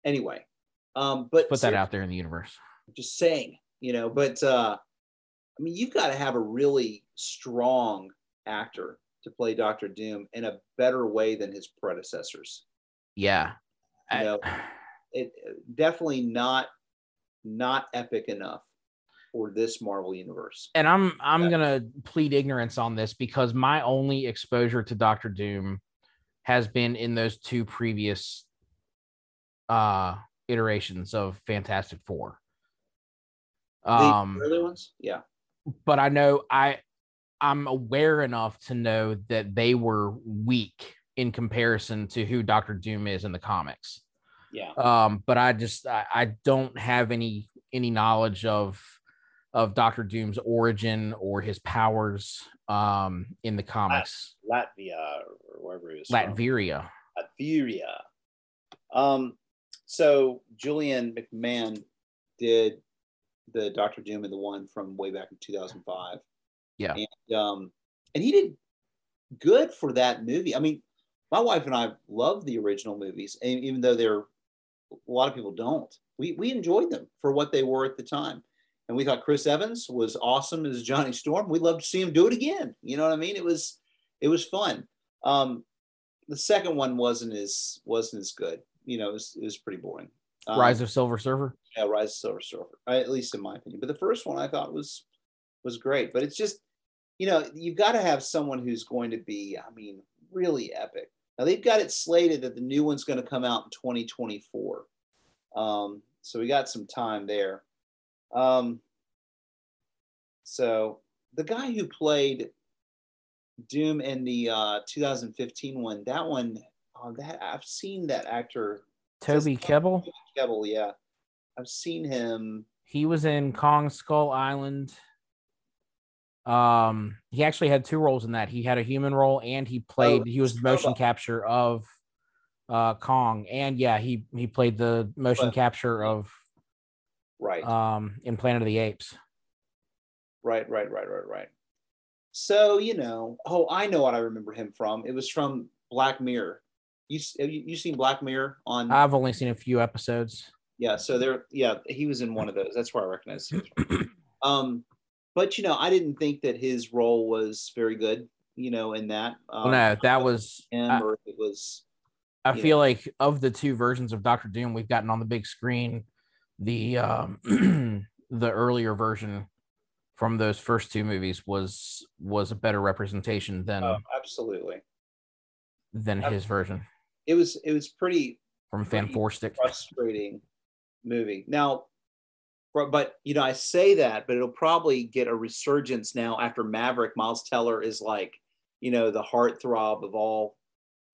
Anyway, um, but Put that out there in the universe. Just saying, you know. But uh, I mean, you've got to have a really strong actor to play Doctor Doom in a better way than his predecessors. Yeah. You I- know, it definitely not not epic enough for this Marvel universe. and I'm I'm Yeah. gonna plead ignorance on this because my only exposure to Doctor Doom has been in those two previous uh iterations of Fantastic Four. The Um early ones, yeah, but I know I I'm aware enough to know that they were weak in comparison to who Doctor Doom is in the comics. yeah. Um, but I just I, I don't have any any knowledge of of Doctor Doom's origin or his powers um in the comics. Latvia or wherever he was from. Latveria. Latveria. Um, so Julian McMahon did the Doctor Doom and the one from way back in 2005. Yeah. And um, and he did good for that movie. I mean, my wife and I love the original movies, and even though they're a lot of people don't, we we enjoyed them for what they were at the time. And we thought Chris Evans was awesome as Johnny Storm. We'd love to see him do it again. You know what I mean? It was it was fun. Um, the second one wasn't as wasn't as good. You know, it was, it was pretty boring. Um, Rise of Silver Surfer. yeah, Rise of Silver Surfer, at least in my opinion. But the first one I thought was was great. But it's just, you know, you've got to have someone who's going to be, I mean, really epic. Now they've got it slated that the new one's going to come out in 2024. Um, so we got some time there. Um, so the guy who played Doom in the uh, 2015 one, that one, oh, that I've seen that actor Toby Kebbell. Kebbell, yeah. I've seen him. He was in Kong Skull Island. Um, he actually had two roles in that. He had a human role and he played. he was the motion capture of uh Kong, and yeah, he he played the motion But- capture of Right, um in Planet of the Apes. right, right, right, right, right. So you know, oh, I know what I remember him from. It was from Black Mirror. You have you, you seen Black Mirror on? I've only seen a few episodes. yeah, so there, yeah, he was in one of those. That's where I recognize him. um, but you know, I didn't think that his role was very good. You know, in that. Well, Um, no, that was. him I, or it was. I feel like of the two versions of Doctor Doom we've gotten on the big screen, the um the earlier version from those first two movies was was a better representation than Oh, absolutely. than his version It was. It was pretty from Fan Pretty Stick. frustrating movie. Now, but you know, I say that, but it'll probably get a resurgence now after Maverick. Miles Teller is like, you know, the heartthrob of all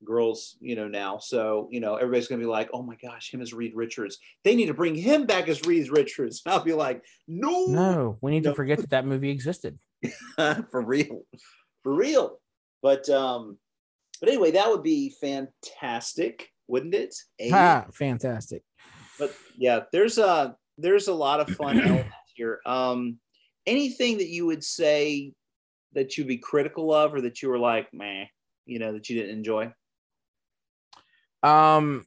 girls, you know, now. So, you know, everybody's gonna be like, oh my gosh, him as Reed Richards. They need to bring him back as Reed Richards. And I'll be like, no, No, we need to forget that that movie existed. for real, for real. But um, but anyway, that would be fantastic, wouldn't it? Ah, fantastic. but yeah there's a there's a lot of fun elements here um anything that you would say that you'd be critical of or that you were like meh you know that you didn't enjoy Um,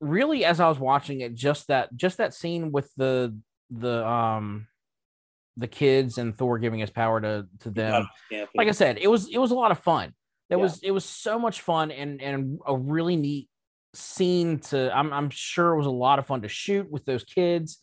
really, as I was watching it, just that just that scene with the the um the kids and Thor giving his power to to them. yeah, like I said, it was it was a lot of fun. That Yeah. was it was so much fun and and a really neat scene to I'm I'm sure it was a lot of fun to shoot with those kids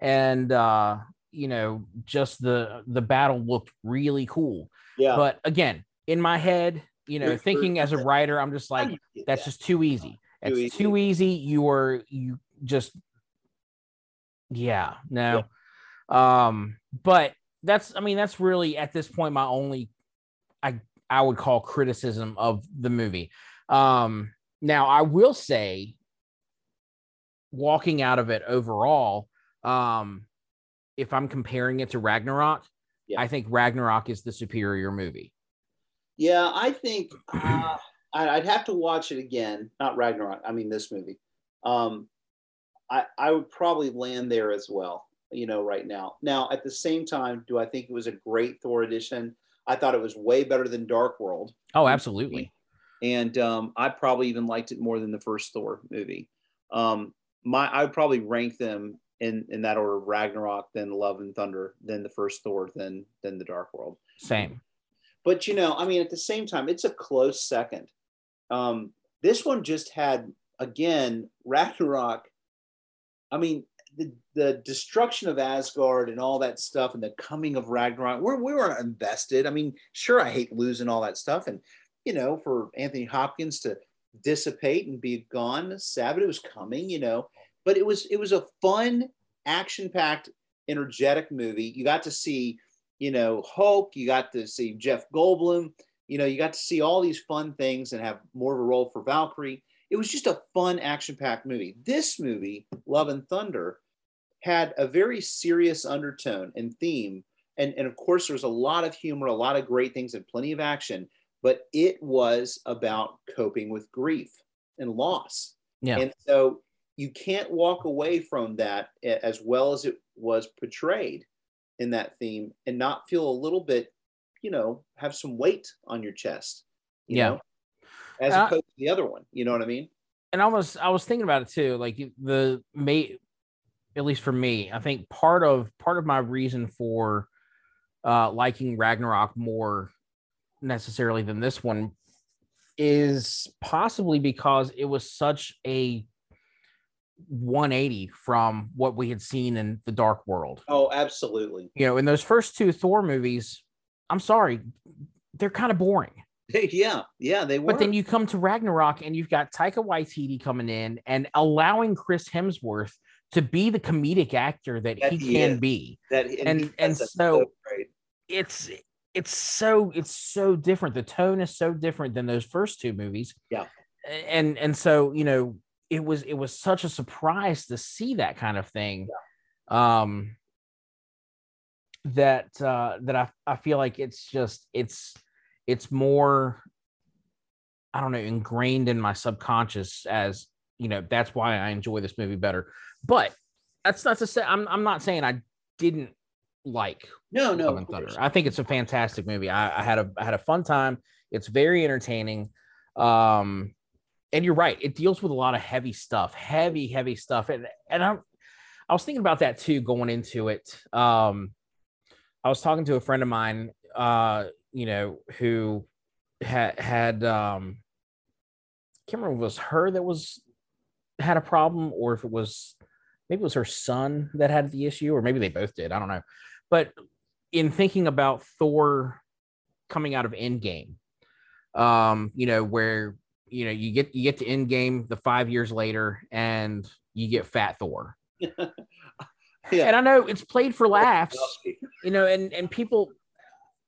and uh you know just the the battle looked really cool. yeah But again, in my head, you know, thinking as a writer, I'm just like that's just too easy. Too It's too easy. You are you just yeah, no. Um, but that's I mean, that's really at this point my only I I would call criticism of the movie. Um now I will say walking out of it overall, um, if I'm comparing it to Ragnarok, Yeah. I think Ragnarok is the superior movie. Yeah i think uh, I- i'd have to watch it again not ragnarok i mean this movie um i i would probably land there as well you know right now now at the same time do i think it was a great thor edition I thought it was way better than Dark World. Oh, absolutely. And um, I probably even liked it more than the first Thor movie. Um, my I would probably rank them in in that order: Ragnarok, then Love and Thunder, then the first Thor, then then the Dark World. Same. But you know, I mean, at the same time, it's a close second. Um, this one just had again Ragnarok. I mean, the, the destruction of Asgard and all that stuff, and the coming of Ragnarok. We're, we were invested. I mean, sure, I hate losing all that stuff, and you know, for Anthony Hopkins to dissipate and be gone, Sabbath was coming. You know, but it was it was a fun, action packed, energetic movie. You got to see, you know, Hulk. You got to see Jeff Goldblum. You know, you got to see all these fun things and have more of a role for Valkyrie. It was just a fun, action packed movie. This movie, Love and Thunder, had a very serious undertone and theme. And, and of course, there was a lot of humor, a lot of great things, and plenty of action. But it was about coping with grief and loss. Yeah. And so you can't walk away from that as well as it was portrayed in that theme and not feel a little bit, you know, have some weight on your chest. You Yeah. Know, as Uh, opposed to the other one. You know what I mean? and I was I was thinking about it too. Like the may, at least for me, I think part of part of my reason for uh liking Ragnarok more necessarily than this one is possibly because it was such a 180 from what we had seen in the Dark World. Oh, absolutely. You know, in those first two Thor movies, I'm sorry, they're kind of boring. yeah, yeah, they were. But then you come to Ragnarok and you've got Taika Waititi coming in and allowing Chris Hemsworth to be the comedic actor that, That he he can is. be. that and- and does so- great. It's it's so it's so different. The tone is so different than those first two movies. Yeah. And and so, you know, it was it was such a surprise to see that kind of thing. Um that uh that I, I feel like it's just it's it's more I don't know, ingrained in my subconscious as you know, that's why I enjoy this movie better. But that's not to say I'm I'm not saying I didn't like no, no, Love and Thunder. I think it's a fantastic movie. I, I had a I had a fun time. It's very entertaining. Um, and you're right. It deals with a lot of heavy stuff, heavy, heavy stuff. And and I I was thinking about that too going into it. Um, I was talking to a friend of mine, uh, you know, who had had um, can't remember it was her that was had a problem or if it was maybe it was her son that had the issue or maybe they both did. I don't know. But in thinking about Thor coming out of Endgame, um, you know, where you know you get you get to end game the five years later and you get Fat Thor. Yeah. And I know it's played for laughs, you know, and and people,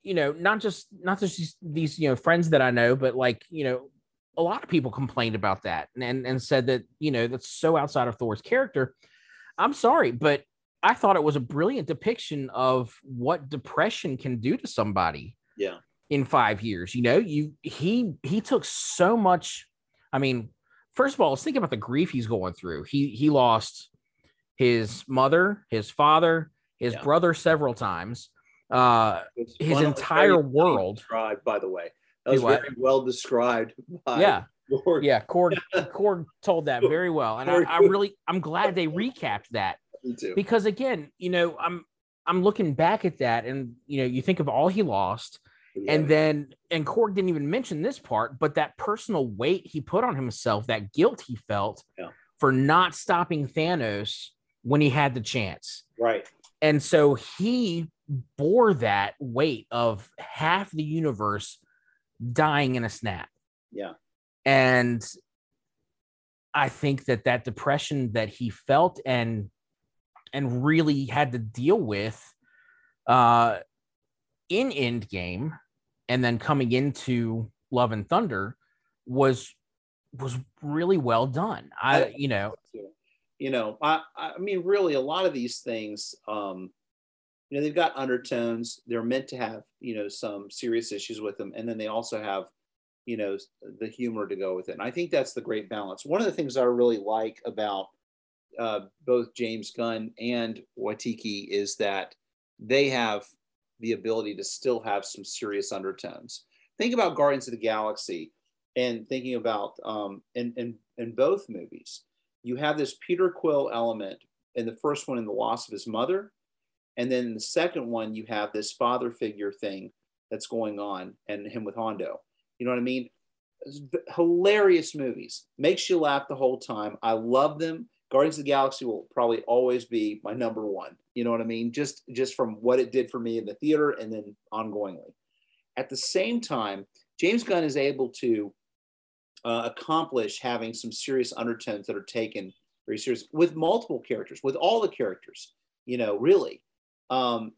you know, not just not just these, you know friends that I know, but like you know, a lot of people complained about that and, and said that you know that's so outside of Thor's character. I'm sorry, but I thought it was a brilliant depiction of what depression can do to somebody Yeah. In five years. You know, you he he took so much. I mean, first of all, let's think about the grief he's going through. He he lost his mother, his father, his Yeah. brother several times. Uh, his entire world. described, by the way. That was very well described by yeah, Lord. yeah. Korg Korg told that very well, and I, I really I'm glad they recapped that Me too. because again, you know, I'm I'm looking back at that, and you know, you think of all he lost, and then and Korg didn't even mention this part, but that personal weight he put on himself, that guilt he felt Yeah. for not stopping Thanos when he had the chance. right. And so he bore that weight of half the universe dying in a snap. Yeah. And I think that that depression that he felt and and really had to deal with uh in Endgame and then coming into Love and Thunder was was really well done. I you know, You know, I, I mean, really, a lot of these things, um, you know, they've got undertones. They're meant to have, you know, some serious issues with them, and then they also have, you know, the humor to go with it. And I think that's the great balance. One of the things I really like about uh, both James Gunn and Watiki is that they have the ability to still have some serious undertones. Think about Guardians of the Galaxy and thinking about um, in, in, in both movies, you have this Peter Quill element in the first one in the loss of his mother. And then the second one, you have this father figure thing that's going on and him with Yondu. You know what I mean? Hilarious movies. Makes you laugh the whole time. I love them. Guardians of the Galaxy will probably always be my number one. You know what I mean? Just just from what it did for me in the theater and then ongoingly. At the same time, James Gunn is able to uh, accomplish having some serious undertones that are taken very serious with multiple characters, with all the characters. You know, really. Um,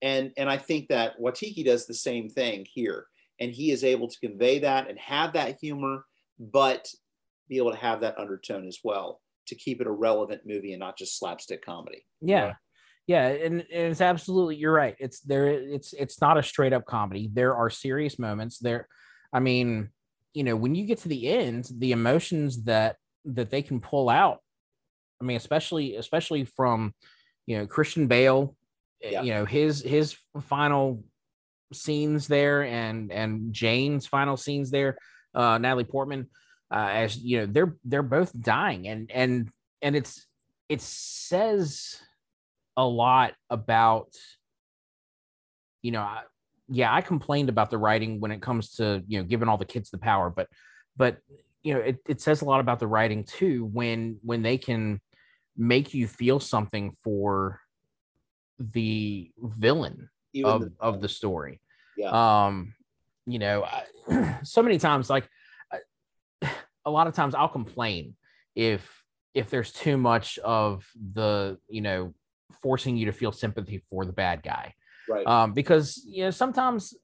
and and I think that Watiki does the same thing here, and he is able to convey that and have that humor, but be able to have that undertone as well to keep it a relevant movie and not just slapstick comedy. Yeah. Yeah, and, and it's absolutely you're right. It's there it's it's not a straight up comedy. There are serious moments there. I mean, you know, when you get to the end, the emotions that that they can pull out. I mean, especially especially from, you know, Christian Bale, eh, yeah. you know, his his final scenes there and and Jane's final scenes there, uh Natalie Portman uh, as you know they're they're both dying. And and and it's it says a lot about you know I, yeah i complained about the writing when it comes to you know giving all the kids the power but but you know it, it says a lot about the writing too when when they can make you feel something for the villain Even of, the- of the story. Yeah. Um you know I, so many times like a lot of times I'll complain if if there's too much of the you know forcing you to feel sympathy for the bad guy right um because you know sometimes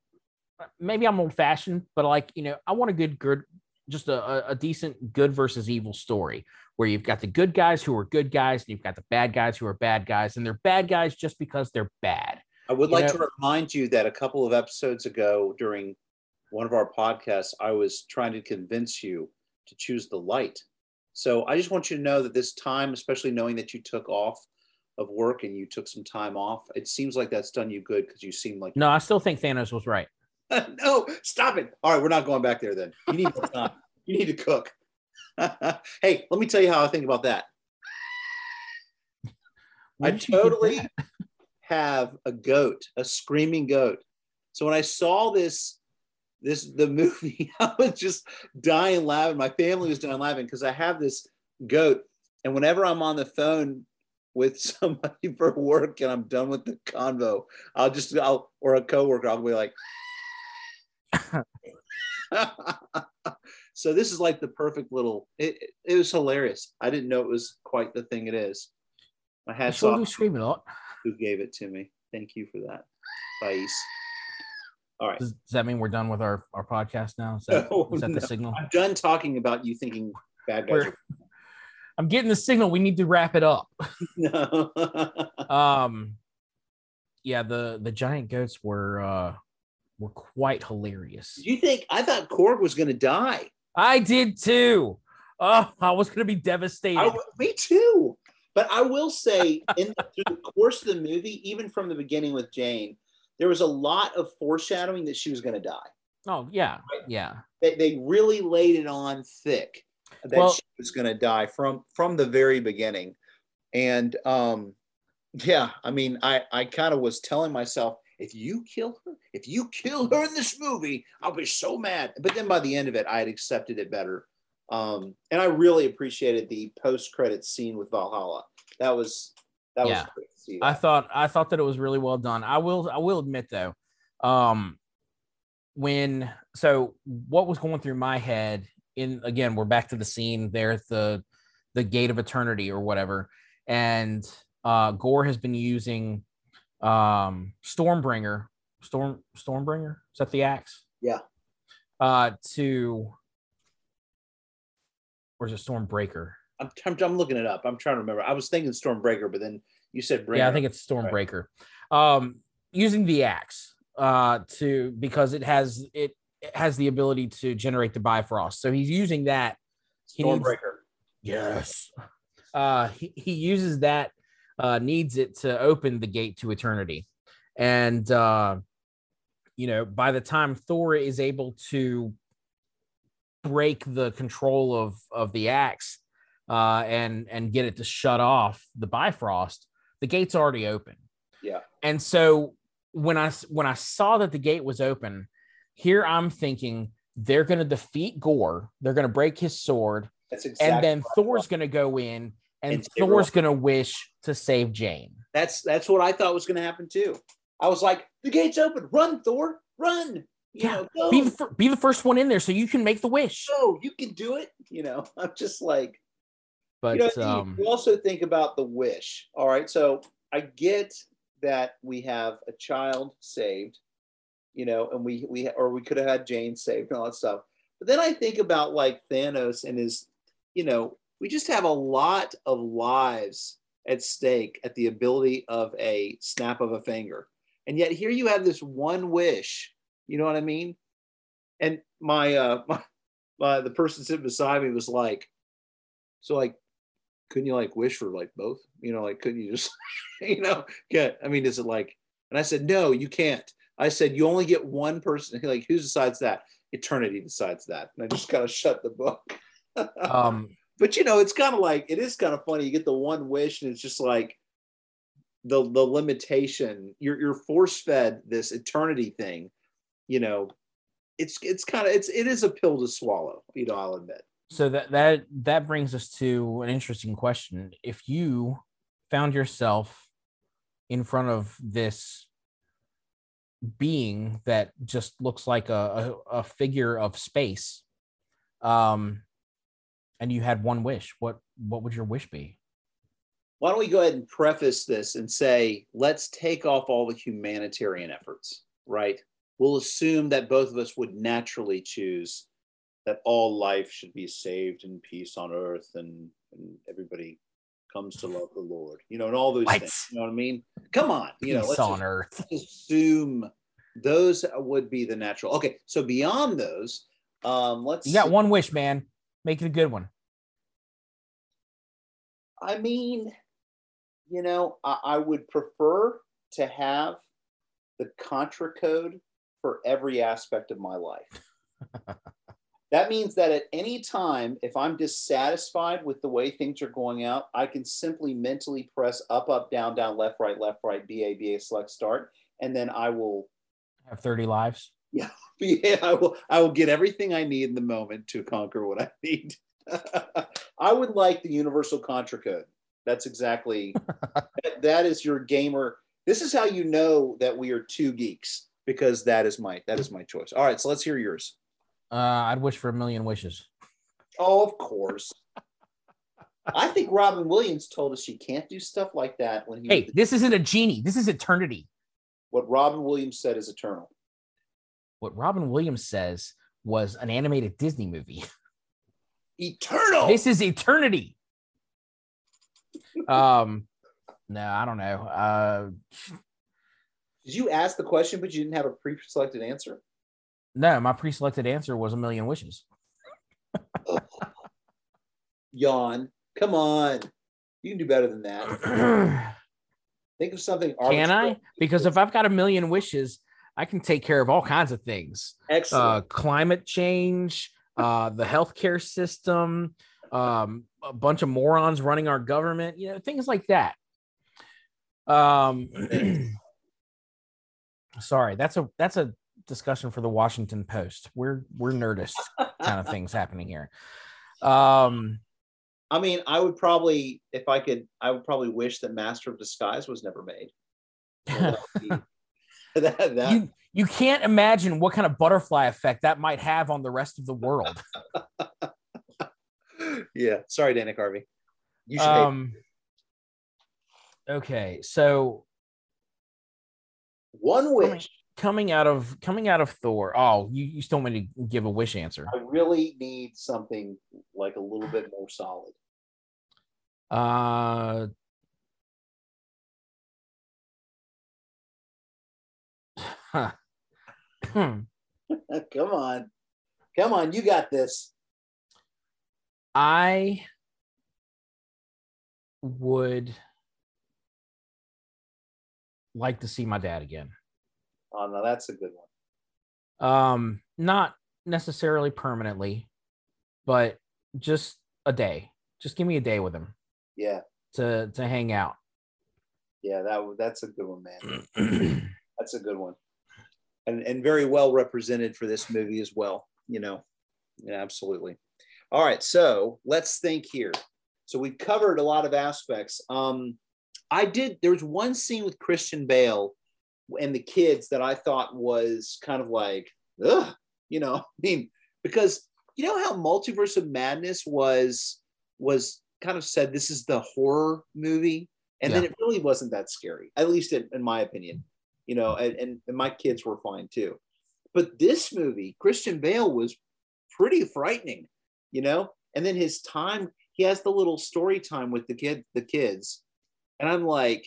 maybe i'm old fashioned but like you know i want a good good just a, a decent good versus evil story where you've got the good guys who are good guys and you've got the bad guys who are bad guys and they're bad guys just because they're bad i would you like know? to remind you that a couple of episodes ago during one of our podcasts i was trying to convince you to choose the light. So I just want you to know that this time, especially knowing that you took off of work and you took some time off, it seems like that's done you good because you seem like no. I still think Thanos was right. no, stop it. All right, we're not going back there then. You need time. you need to cook. hey, let me tell you how I think about that. I totally have a goat, a screaming goat. So when I saw this this the movie i was just dying laughing. My family was dying laughing because i have this goat and whenever i'm on the phone with somebody for work and i'm done with the convo i'll just i'll or a coworker i'll be like so this is like the perfect little it, it was hilarious. I didn't know it was quite the thing it is. My hats off. scream a lot. Who gave it to me? Thank you for that Thais. All right. Does, does, that mean we're done with our, our podcast now? Is that, no, is that no. the signal? I'm done talking about you thinking bad guys. Are... I'm getting the signal. We need to wrap it up. no. um, yeah, the the giant goats were uh were quite hilarious. You think I thought Korg was going to die? I did too. Oh, I was going to be devastated. I, me too. But I will say, in through the course of the movie, even from the beginning with Jane, there was a lot of foreshadowing that she was going to die. Oh yeah, right? yeah. They, they really laid it on thick that well, she was going to die from from the very beginning, and um, yeah, I mean, I I kind of was telling myself, if you kill her, if you kill her in this movie, I'll be so mad. But then by the end of it, I had accepted it better, um, and I really appreciated the post credit scene with Valhalla. That was that yeah. was great see. That. I thought I thought that it was really well done. I will I will admit though, um, when so what was going through my head in again we're back to the scene there at the the gate of eternity or whatever, and uh, Gorr has been using um, Stormbringer. Storm Stormbringer is that the axe? Yeah. Uh, to or is it Stormbreaker? I'm, I'm, I'm, looking it up. I'm trying to remember. I was thinking Stormbreaker, but then you said Bringer. Yeah, I think it's Stormbreaker. Right. Um, using the axe uh, to because it has it, it, has the ability to generate the Bifrost. So he's using that. Stormbreaker. Yes. Uh, he, he uses that. Uh, needs it to open the gate to eternity, and uh, you know, by the time Thor is able to break the control of of the axe uh, and and get it to shut off the Bifrost, the gate's already open. Yeah. And so when I when I saw that the gate was open, here I'm thinking they're going to defeat Gorr. They're going to break his sword, That's exactly. and then Thor's going to go in, and, Thor's going to wish to save Jane. That's that's what I thought was going to happen too. I was like, the gate's open. Run, Thor. Run. You Yeah, know, go. Be the fir- be the first one in there so you can make the wish. go. You can do it. You know, I'm just like, But you know, um, you also think about the wish. All right. So I get that we have a child saved, you know, and we we or we could have had Jane saved and all that stuff. But then I think about like Thanos and his, you know, we just have a lot of lives at stake at the ability of a snap of a finger. And yet here you have this one wish. You know what I mean? And my uh my, my the person sitting beside me was like, so like couldn't you like wish for like both? You know, like couldn't you just, you know, get? I mean, is it like? And I said, no, you can't. I said you only get one person. Like, who decides that? Eternity decides that. And I just kind of shut the book. um, but you know, it's kind of like it is kind of funny. You get the one wish, and it's just like the the limitation. You're you're force fed this eternity thing. You know, it's it's kind of it's it is a pill to swallow. You know, I'll admit. So that that that brings us to an interesting question. If you found yourself in front of this being that just looks like a, a, a figure of space, um, and you had one wish, what what would your wish be? why don't we go ahead and preface this and say, let's take off all the humanitarian efforts, right? We'll assume that both of us would naturally choose that all life should be saved in peace on earth and, and everybody comes to love the Lord, you know, and all those What? things. You know what I mean? Come on, you know, Peace let's on earth. assume those would be the natural. Okay, so beyond those, um, let's You got see. one wish, man. Make it a good one. I mean, you know, I, I would prefer to have the contra code for every aspect of my life. that means that at any time, if I'm dissatisfied with the way things are going out, I can simply mentally press up, up, down, down, left, right, left, right, BA, BA, select, start, and then I will Have 30 lives. yeah, yeah I will I will get everything I need in the moment to conquer what I need. I would like the universal contra code. That's exactly that- that is your gamer. This is how you know that we are two geeks because that is my that is my choice. All right, so let's hear yours. Uh, I'd wish for a million wishes. Oh, of course. I think Robin Williams told us you can't do stuff like that when he Hey, this isn't a genie. This is eternity. what Robin Williams said is eternal. What Robin Williams says was an animated Disney movie. Eternal. This is eternity. Um, no, I don't know. Uh, Did you ask the question but you didn't have a pre-selected answer? No, my pre-selected answer was a million wishes. Yawn. Come on. You can do better than that. Think of something Can I? Because if I've got a million wishes, I can take care of all kinds of things. Uh, Excellent. climate change, uh, the healthcare system, um, a bunch of morons running our government, you know, things like that. Um, sorry, that's a that's a discussion for the Washington Post. We're we're nerdist kind of things happening here. Um, I mean, I would probably, if I could, I would probably wish that Master of Disguise was never made. That be- that, that- you you can't imagine what kind of butterfly effect that might have on the rest of the world. yeah. Sorry, Dana Carvey. You should Um, okay, so one wish. Coming out of coming out of Thor. Oh, you, you still want me to give a wish answer? I really need something like a little bit more solid. Uh, huh. Come on. Come on. You got this. I would like to see my dad again. Oh no, that's a good one. Um, not necessarily permanently, but just a day. Just give me a day with him. Yeah. To to hang out. Yeah, that that's a good one, man. that's a good one, and and very well represented for this movie as well. You know, yeah, absolutely. All right, so let's think here. So we've covered a lot of aspects. Um, I did. There was one scene with Christian Bale and the kids that I thought was kind of like, ugh, you know, I mean, because you know how Multiverse of Madness was was kind of said this is the horror movie, and yeah. then it really wasn't that scary, at least in, in my opinion. You know, and, and, and my kids were fine too. But this movie, Christian Bale was pretty frightening, you know. And then his time, he has the little story time with the kid, the kids, and I'm like,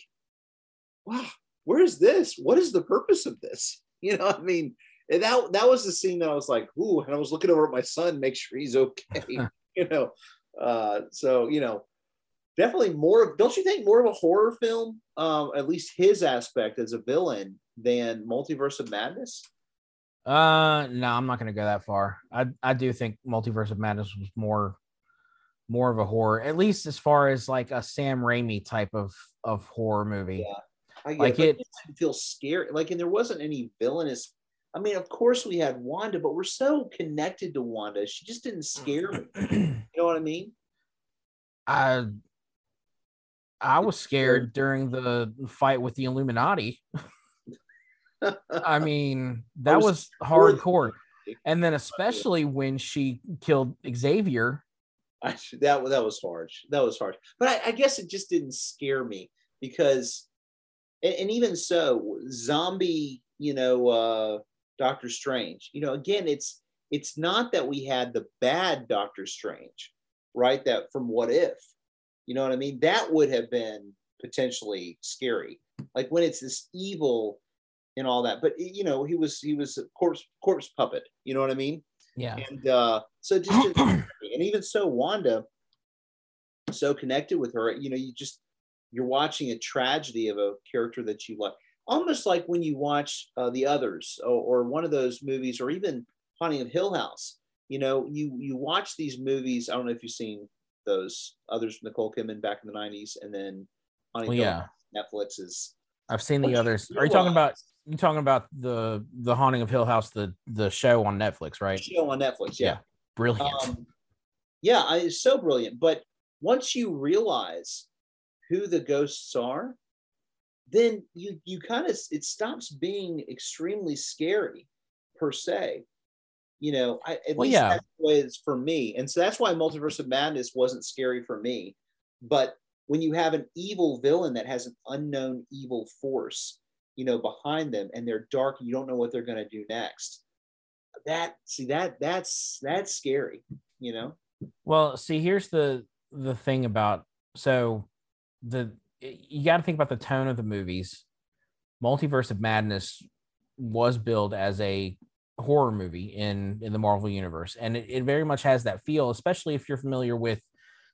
wow, where is this? What is the purpose of this? You know, I mean, that that was the scene that I was like, ooh, and I was looking over at my son, make sure he's okay. you know, uh, so you know, definitely more of don't you think more of a horror film, um, at least his aspect as a villain than Multiverse of Madness? Uh, no, I'm not going to go that far. I I do think Multiverse of Madness was more more of a horror, at least as far as like a Sam Raimi type of of horror movie. Yeah. I like it, it feel scary. Like, and there wasn't any villainous. I mean, of course we had Wanda, but we're so connected to Wanda. She just didn't mm. scare me. you know what I mean? I I was scared during the fight with the Illuminati. I mean, that was, was hardcore. And then especially when she killed Xavier I, that that was harsh. That was harsh. But I, I guess it just didn't scare me because, and, and even so, zombie, you know, uh, Doctor Strange. You know, again, it's it's not that we had the bad Doctor Strange, right? That from What If, you know what I mean? That would have been potentially scary. Like when it's this evil and all that. But you know, he was he was a corpse corpse puppet. You know what I mean? Yeah. And uh, so just, and even so, Wanda, so connected with her, you know, you just you're watching a tragedy of a character that you like, almost like when you watch uh, the others or, or one of those movies, or even Haunting of Hill House. You know, you you watch these movies. I don't know if you've seen those others, Nicole Kidman back in the '90s, and then Haunting well, yeah. Netflix is. I've seen the others. Are you talking about you talking about the the haunting of hill house the the show on netflix right show on netflix yeah, yeah. brilliant um, yeah I, it's so brilliant but once you realize who the ghosts are then you you kind of it stops being extremely scary per se. You know I, at well, least yeah. that's the way it's for me. And so that's why multiverse of madness wasn't scary for me. But when you have an evil villain that has an unknown evil force you know behind them and they're dark and you don't know what they're going to do next that see that that's that's scary you know? Well see here's the the thing about so the you got to think about the tone of the movies multiverse of madness was billed as a horror movie in in the marvel universe and it, it very much has that feel especially if you're familiar with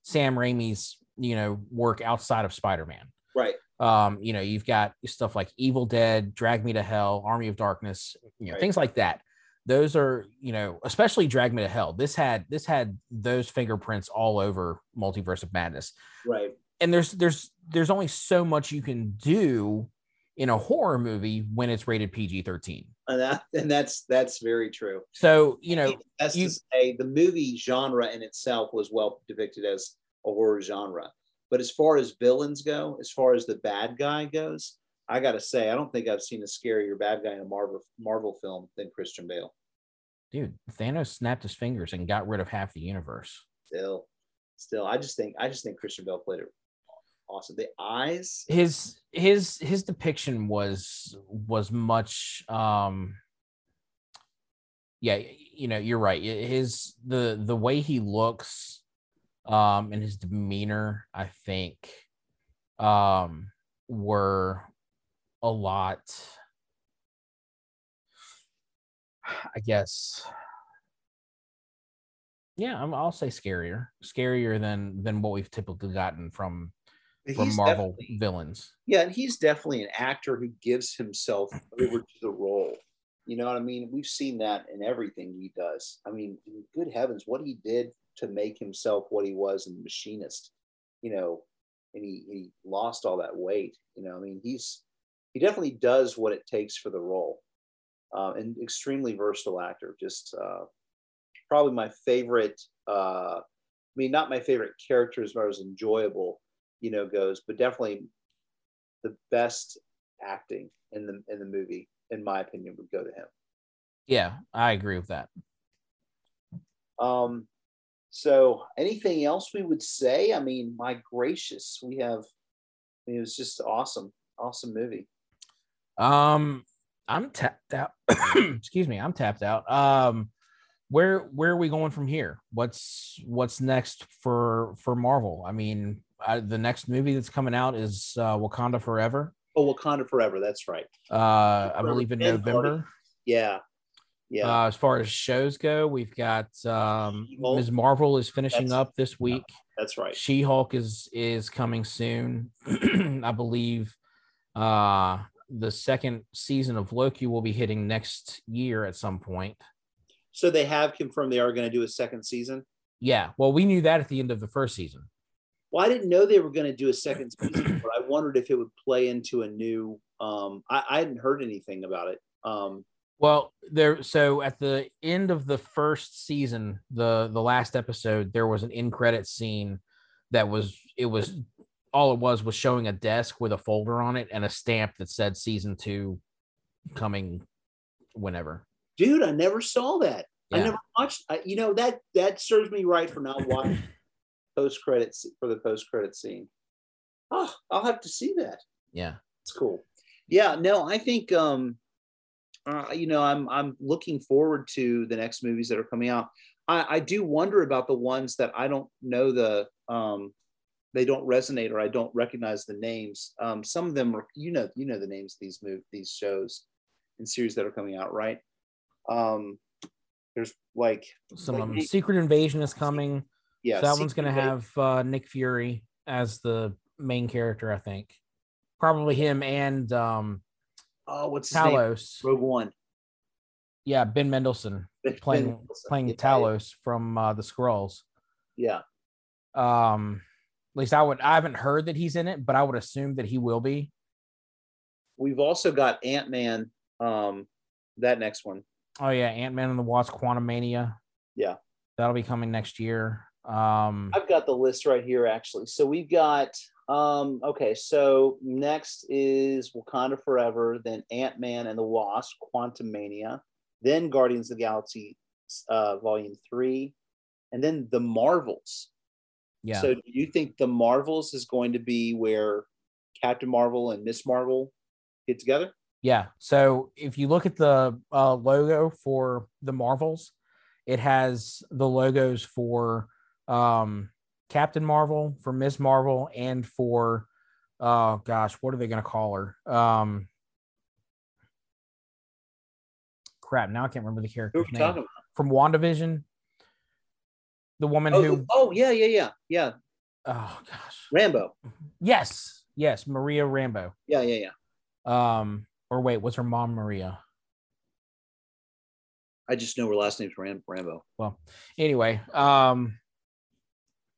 sam raimi's you know work outside of spider-man right um, you know, you've got stuff like Evil Dead, Drag Me to Hell, Army of Darkness, you know, right. things like that. Those are, you know, especially Drag Me to Hell. This had this had those fingerprints all over Multiverse of Madness. Right. And there's there's there's only so much you can do in a horror movie when it's rated PG-13. And, that, and that's that's very true. So, you know, that's you, to say the movie genre in itself was well depicted as a horror genre. But as far as villains go, as far as the bad guy goes, I got to say, I don't think I've seen a scarier bad guy in a Marvel Marvel film than Christian Bale. Dude, Thanos snapped his fingers and got rid of half the universe. Still, still, I just think I just think Christian Bale played it awesome. The eyes, his his his depiction was was much um yeah, you know, you're right. His the the way he looks um, and his demeanor, I think, um, were a lot. I guess. Yeah, i will say scarier, scarier than than what we've typically gotten from for He's Marvel villains. Yeah, and he's definitely an actor who gives himself over to the role. You know what I mean? We've seen that in everything he does. I mean, good heavens, what he did to make himself what he was in The Machinist, you know, and he, he lost all that weight. You know, I mean, he's he definitely does what it takes for the role. Uh, and extremely versatile actor. Just uh, probably my favorite. Uh, I mean, not my favorite character as far as enjoyable, you know, goes, but definitely the best acting in the in the movie, in my opinion, would go to him. Yeah, I agree with that. Um, so anything else we would say? I mean, my gracious, we have. I mean, it was just awesome, awesome movie. Um, I'm tapped out. Excuse me, I'm tapped out. Um, where where are we going from here? What's what's next for for Marvel? I mean, I, the next movie that's coming out is uh, Wakanda Forever. Oh, Wakanda Forever. That's right. Uh, I believe in November. Yeah, yeah. Uh, as far as shows go, we've got um, Ms. Marvel is finishing That's- up this week. that's right. She Hulk is is coming soon. I believe uh the second season of Loki will be hitting next year at some point. So they have confirmed they are going to do a second season. Yeah, well, we knew that at the end of the first season. Well, I didn't know they were going to do a second season, but I wondered if it would play into a new. Um, I, I hadn't heard anything about it. Um, Well, there so at the end of the first season, the the last episode, there was an in credit scene that was it was all it was was showing a desk with a folder on it and a stamp that said season two coming whenever. dude, I never saw that. I never watched. I, you know that that serves me right for not watching post credits for the post credit scene. Oh, I'll have to see that. Yeah. It's cool. Yeah, no, I think um uh, you know, I'm I'm looking forward to the next movies that are coming out. I, I do wonder about the ones that I don't know the um they don't resonate or I don't recognize the names. Um some of them are you know you know the names of these move these shows and series that are coming out, right? Um there's like Some like of them. Secret Invasion is coming. Yeah, so that one's gonna have uh, Nick Fury as the main character, I think. Probably him and um oh what's? Talos. Rogue One. Yeah, Ben Mendelsohn playing Ben- playing yeah, Talos from uh, the Skrulls. Yeah. Um, at least I would. I haven't heard that he's in it, but I would assume that he will be. We've also got Ant Man. Um, that next one. Oh yeah, Ant Man and the Wasp: Quantumania. Yeah. that'll be coming next year. Um, I've got the list right here actually. So we've got um okay, so next is Wakanda Forever, then Ant-Man and the Wasp, Quantum Mania, then Guardians of the Galaxy uh volume 3, and then The Marvels. yeah, So do you think The Marvels is going to be where Captain Marvel and Miss Marvel get together? yeah. So if you look at the uh, logo for the Marvels, it has the logos for um, Captain Marvel, for Ms. Marvel, and for oh gosh, what are they going to call her? Um, crap, now I can't remember the Who character's name. about? from WandaVision. The woman Oh, who oh yeah, yeah, yeah. Yeah. oh gosh. Rambeau. Yes. Yes, Maria Rambeau. Yeah, yeah, yeah. Um or wait, what's her mom Maria? I just know her last name's Ram- Rambeau. Well, anyway, um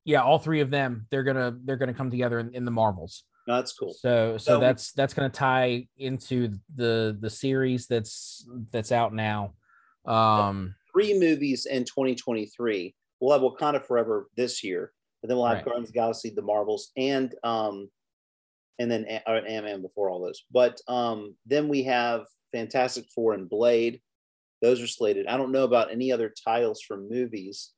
yeah, all three of them, they're gonna they're gonna come together in, in the Marvels. No, that's cool. So so So- that's that's gonna tie into the the series that's that's out now. Um three movies in 2023. We'll have Wakanda Forever this year, but then we'll have Right. Guardians of the Galaxy, The Marvels, and um, and then A- uh, Ant-Man before all those. But um, then we have Fantastic Four and Blade. Those are slated. I don't know about any other titles from movies,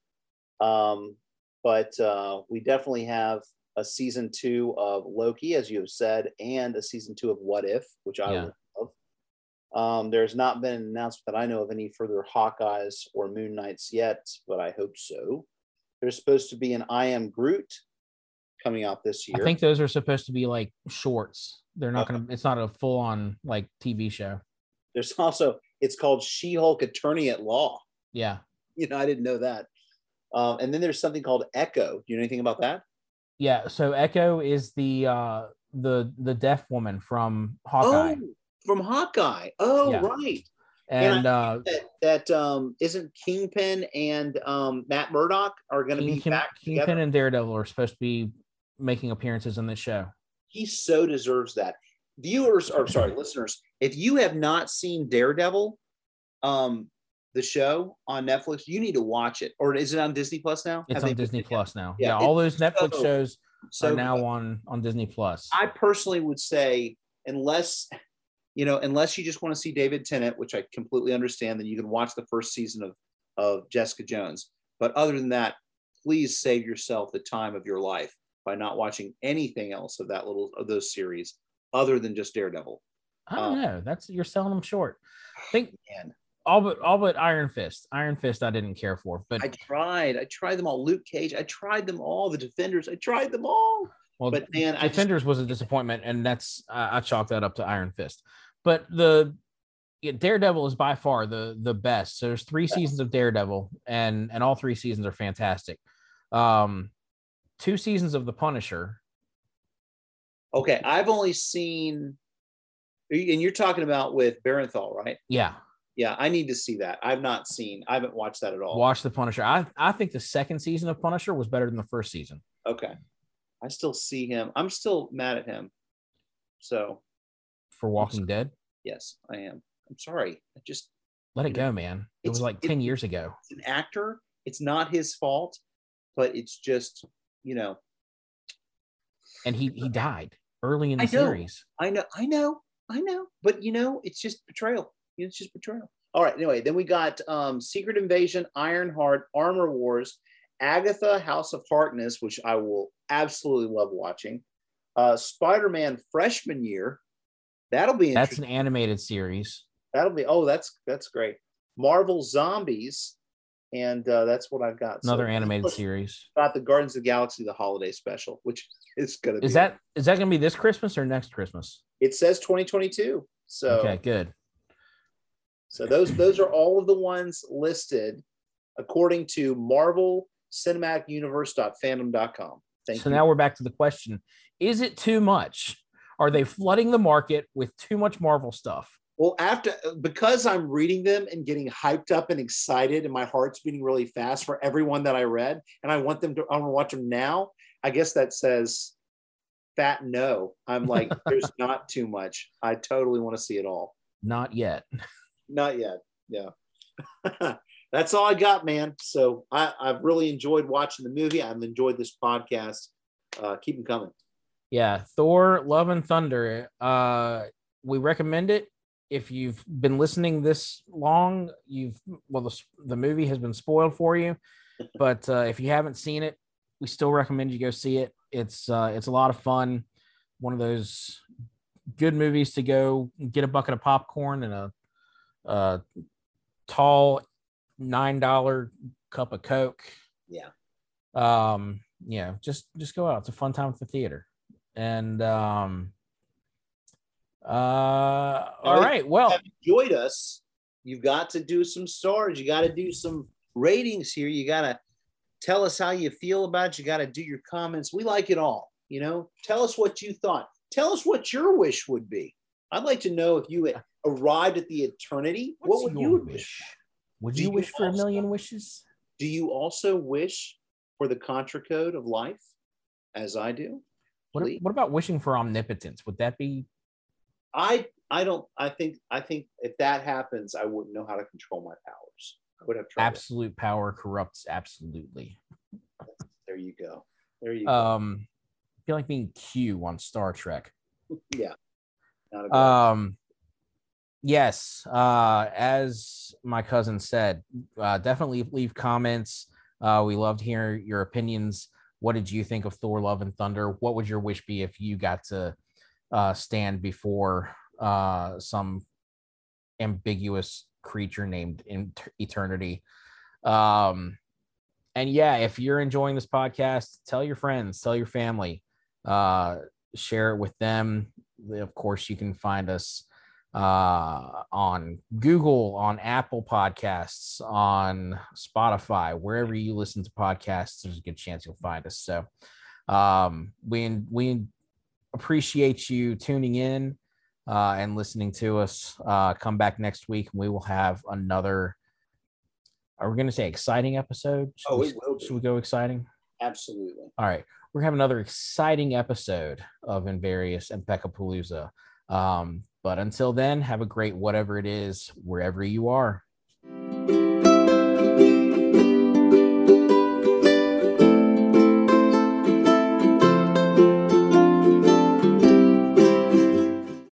um, but uh, we definitely have a season two of Loki, as you have said, and a season two of What If, which I Yeah. love. Um, there's not been an announcement that I know of any further Hawkeyes or Moon Knights yet, but I hope so. There's supposed to be an I Am Groot coming out this year. I think those are supposed to be like shorts. They're not Okay. gonna it's not a full on like TV show. there's also it's called She-Hulk Attorney at Law. Yeah. You know, I didn't know that. Um, and then there's something called Echo. Do you know anything about that? Yeah, so Echo is the uh the the deaf woman from Hawkeye. Oh, from Hawkeye. Oh, Yeah. right. and uh That that um isn't Kingpin and um Matt Murdock are going to be Kingpin, back Kingpin together. and Daredevil are supposed to be making appearances in this show. He so deserves that. Viewers, or sorry, listeners, if you have not seen Daredevil, um, the show on Netflix, you need to watch it. Or is it on Disney Plus now? It's Have on Disney Plus now. Yeah, Yeah, all those Netflix so- shows So are now good. on on Disney Plus. I personally would say, unless you know, unless you just want to see David Tennant, which I completely understand, then you can watch the first season of of Jessica Jones. But other than that, please save yourself the time of your life by not watching anything else of that little of those series other than just Daredevil. I don't uh, know. That's you're selling them short. I think Man, all but all but Iron Fist. Iron Fist I didn't care for, but I tried. I tried them all. Luke Cage. I tried them all. The Defenders. I tried them all. well, But man, I just, Defenders was a disappointment, and that's I, I chalk that up to Iron Fist. But the yeah, Daredevil is by far the the best. So there's three seasons of Daredevil, and and all three seasons are fantastic. Um, two seasons of The Punisher. okay. I've only seen, and you're talking about with Bernthal, right? Yeah, Yeah, I need to see that. I've not seen. I haven't watched that at all. watch The Punisher. I I think the second season of Punisher was better than the first season. Okay. I still see him. I'm still mad at him. So For Walking Dead, yes, I am. I'm sorry. I just let it go, man. It was like it- ten years ago. it's an actor. It's not his fault, but it's just you know. and he he died early in the I series. I know. I know. I know. But you know, it's just betrayal. It's just betrayal. All right. Anyway, then we got um, Secret Invasion, Ironheart, Armor Wars, Agatha, House of Harkness, which I will absolutely love watching. Uh, Spider-Man Freshman Year. That'll be That's an animated series. That'll be. Oh, that's that's great. Marvel Zombies, and uh, that's what I've got. So Another animated series. about the Guardians of the Galaxy, the holiday special, which is gonna. Is be, that is that going to be this Christmas or next Christmas? It says 2022. So Okay, good. So those those are all of the ones listed according to Marvel Cinematic Universe.fandom.com. Thank you. so you. now we're back to the question: Is it too much? Are they flooding the market with too much Marvel stuff? well, after because I'm reading them and getting hyped up and excited, and my heart's beating really fast for everyone that I read, and I want them to I want to watch them now. I guess that says fat no. I'm like, there's not too much. I totally want to see it all. Not yet. Not yet. Yeah. That's all I got, man. So I, I've really enjoyed watching the movie. I've enjoyed this podcast. Uh, keep them coming. Yeah, Thor: Love and Thunder. Uh, we recommend it. If you've been listening this long, you've well, the, the movie has been spoiled for you. But uh, if you haven't seen it, we still recommend you go see it. It's uh, it's a lot of fun. One of those good movies to go get a bucket of popcorn and a, a tall nine dollar cup of Coke. Yeah. Um, yeah, just just go out. It's a fun time at the theater. And um uh all right. Well, enjoyed us. You've got to do some stars. You got to do some ratings here. You got to tell us how you feel about it. You got to do your comments. We like it all. You know, tell us what you thought. Tell us what your wish would be. I'd like to know if you arrived at the eternity. what's what would you wish? wish? Would you you wish for a million wishes? Do you also wish for the contra code of life, as I do? What, what about wishing for omnipotence? Would that be I I don't. I think I think if that happens, I wouldn't know how to control my powers. I would have trouble. absolute power corrupts absolutely? There you go. There you go. Um, I feel like being Q on Star Trek. yeah. Not a bad- Um, yes. Uh, as my cousin said, uh, definitely leave comments. Uh, we loved hearing your opinions. What did you think of Thor: Love and Thunder? What would your wish be if you got to uh, stand before uh, some ambiguous creature named Eternity? Um, and yeah, if you're enjoying this podcast, tell your friends, tell your family, uh, share it with them. Of course, you can find us uh, on Google, on Apple Podcasts, on Spotify, wherever you listen to podcasts. There's a good chance you'll find us. So, Um, we we appreciate you tuning in uh, and listening to us. Uh, come back next week, and we will have another. Are we going to say exciting episode? Should Oh, we, will. Should we go exciting? Absolutely. All right, we're having another exciting episode of Invarious and Peckapalooza. Um, but until then, have a great whatever it is wherever you are.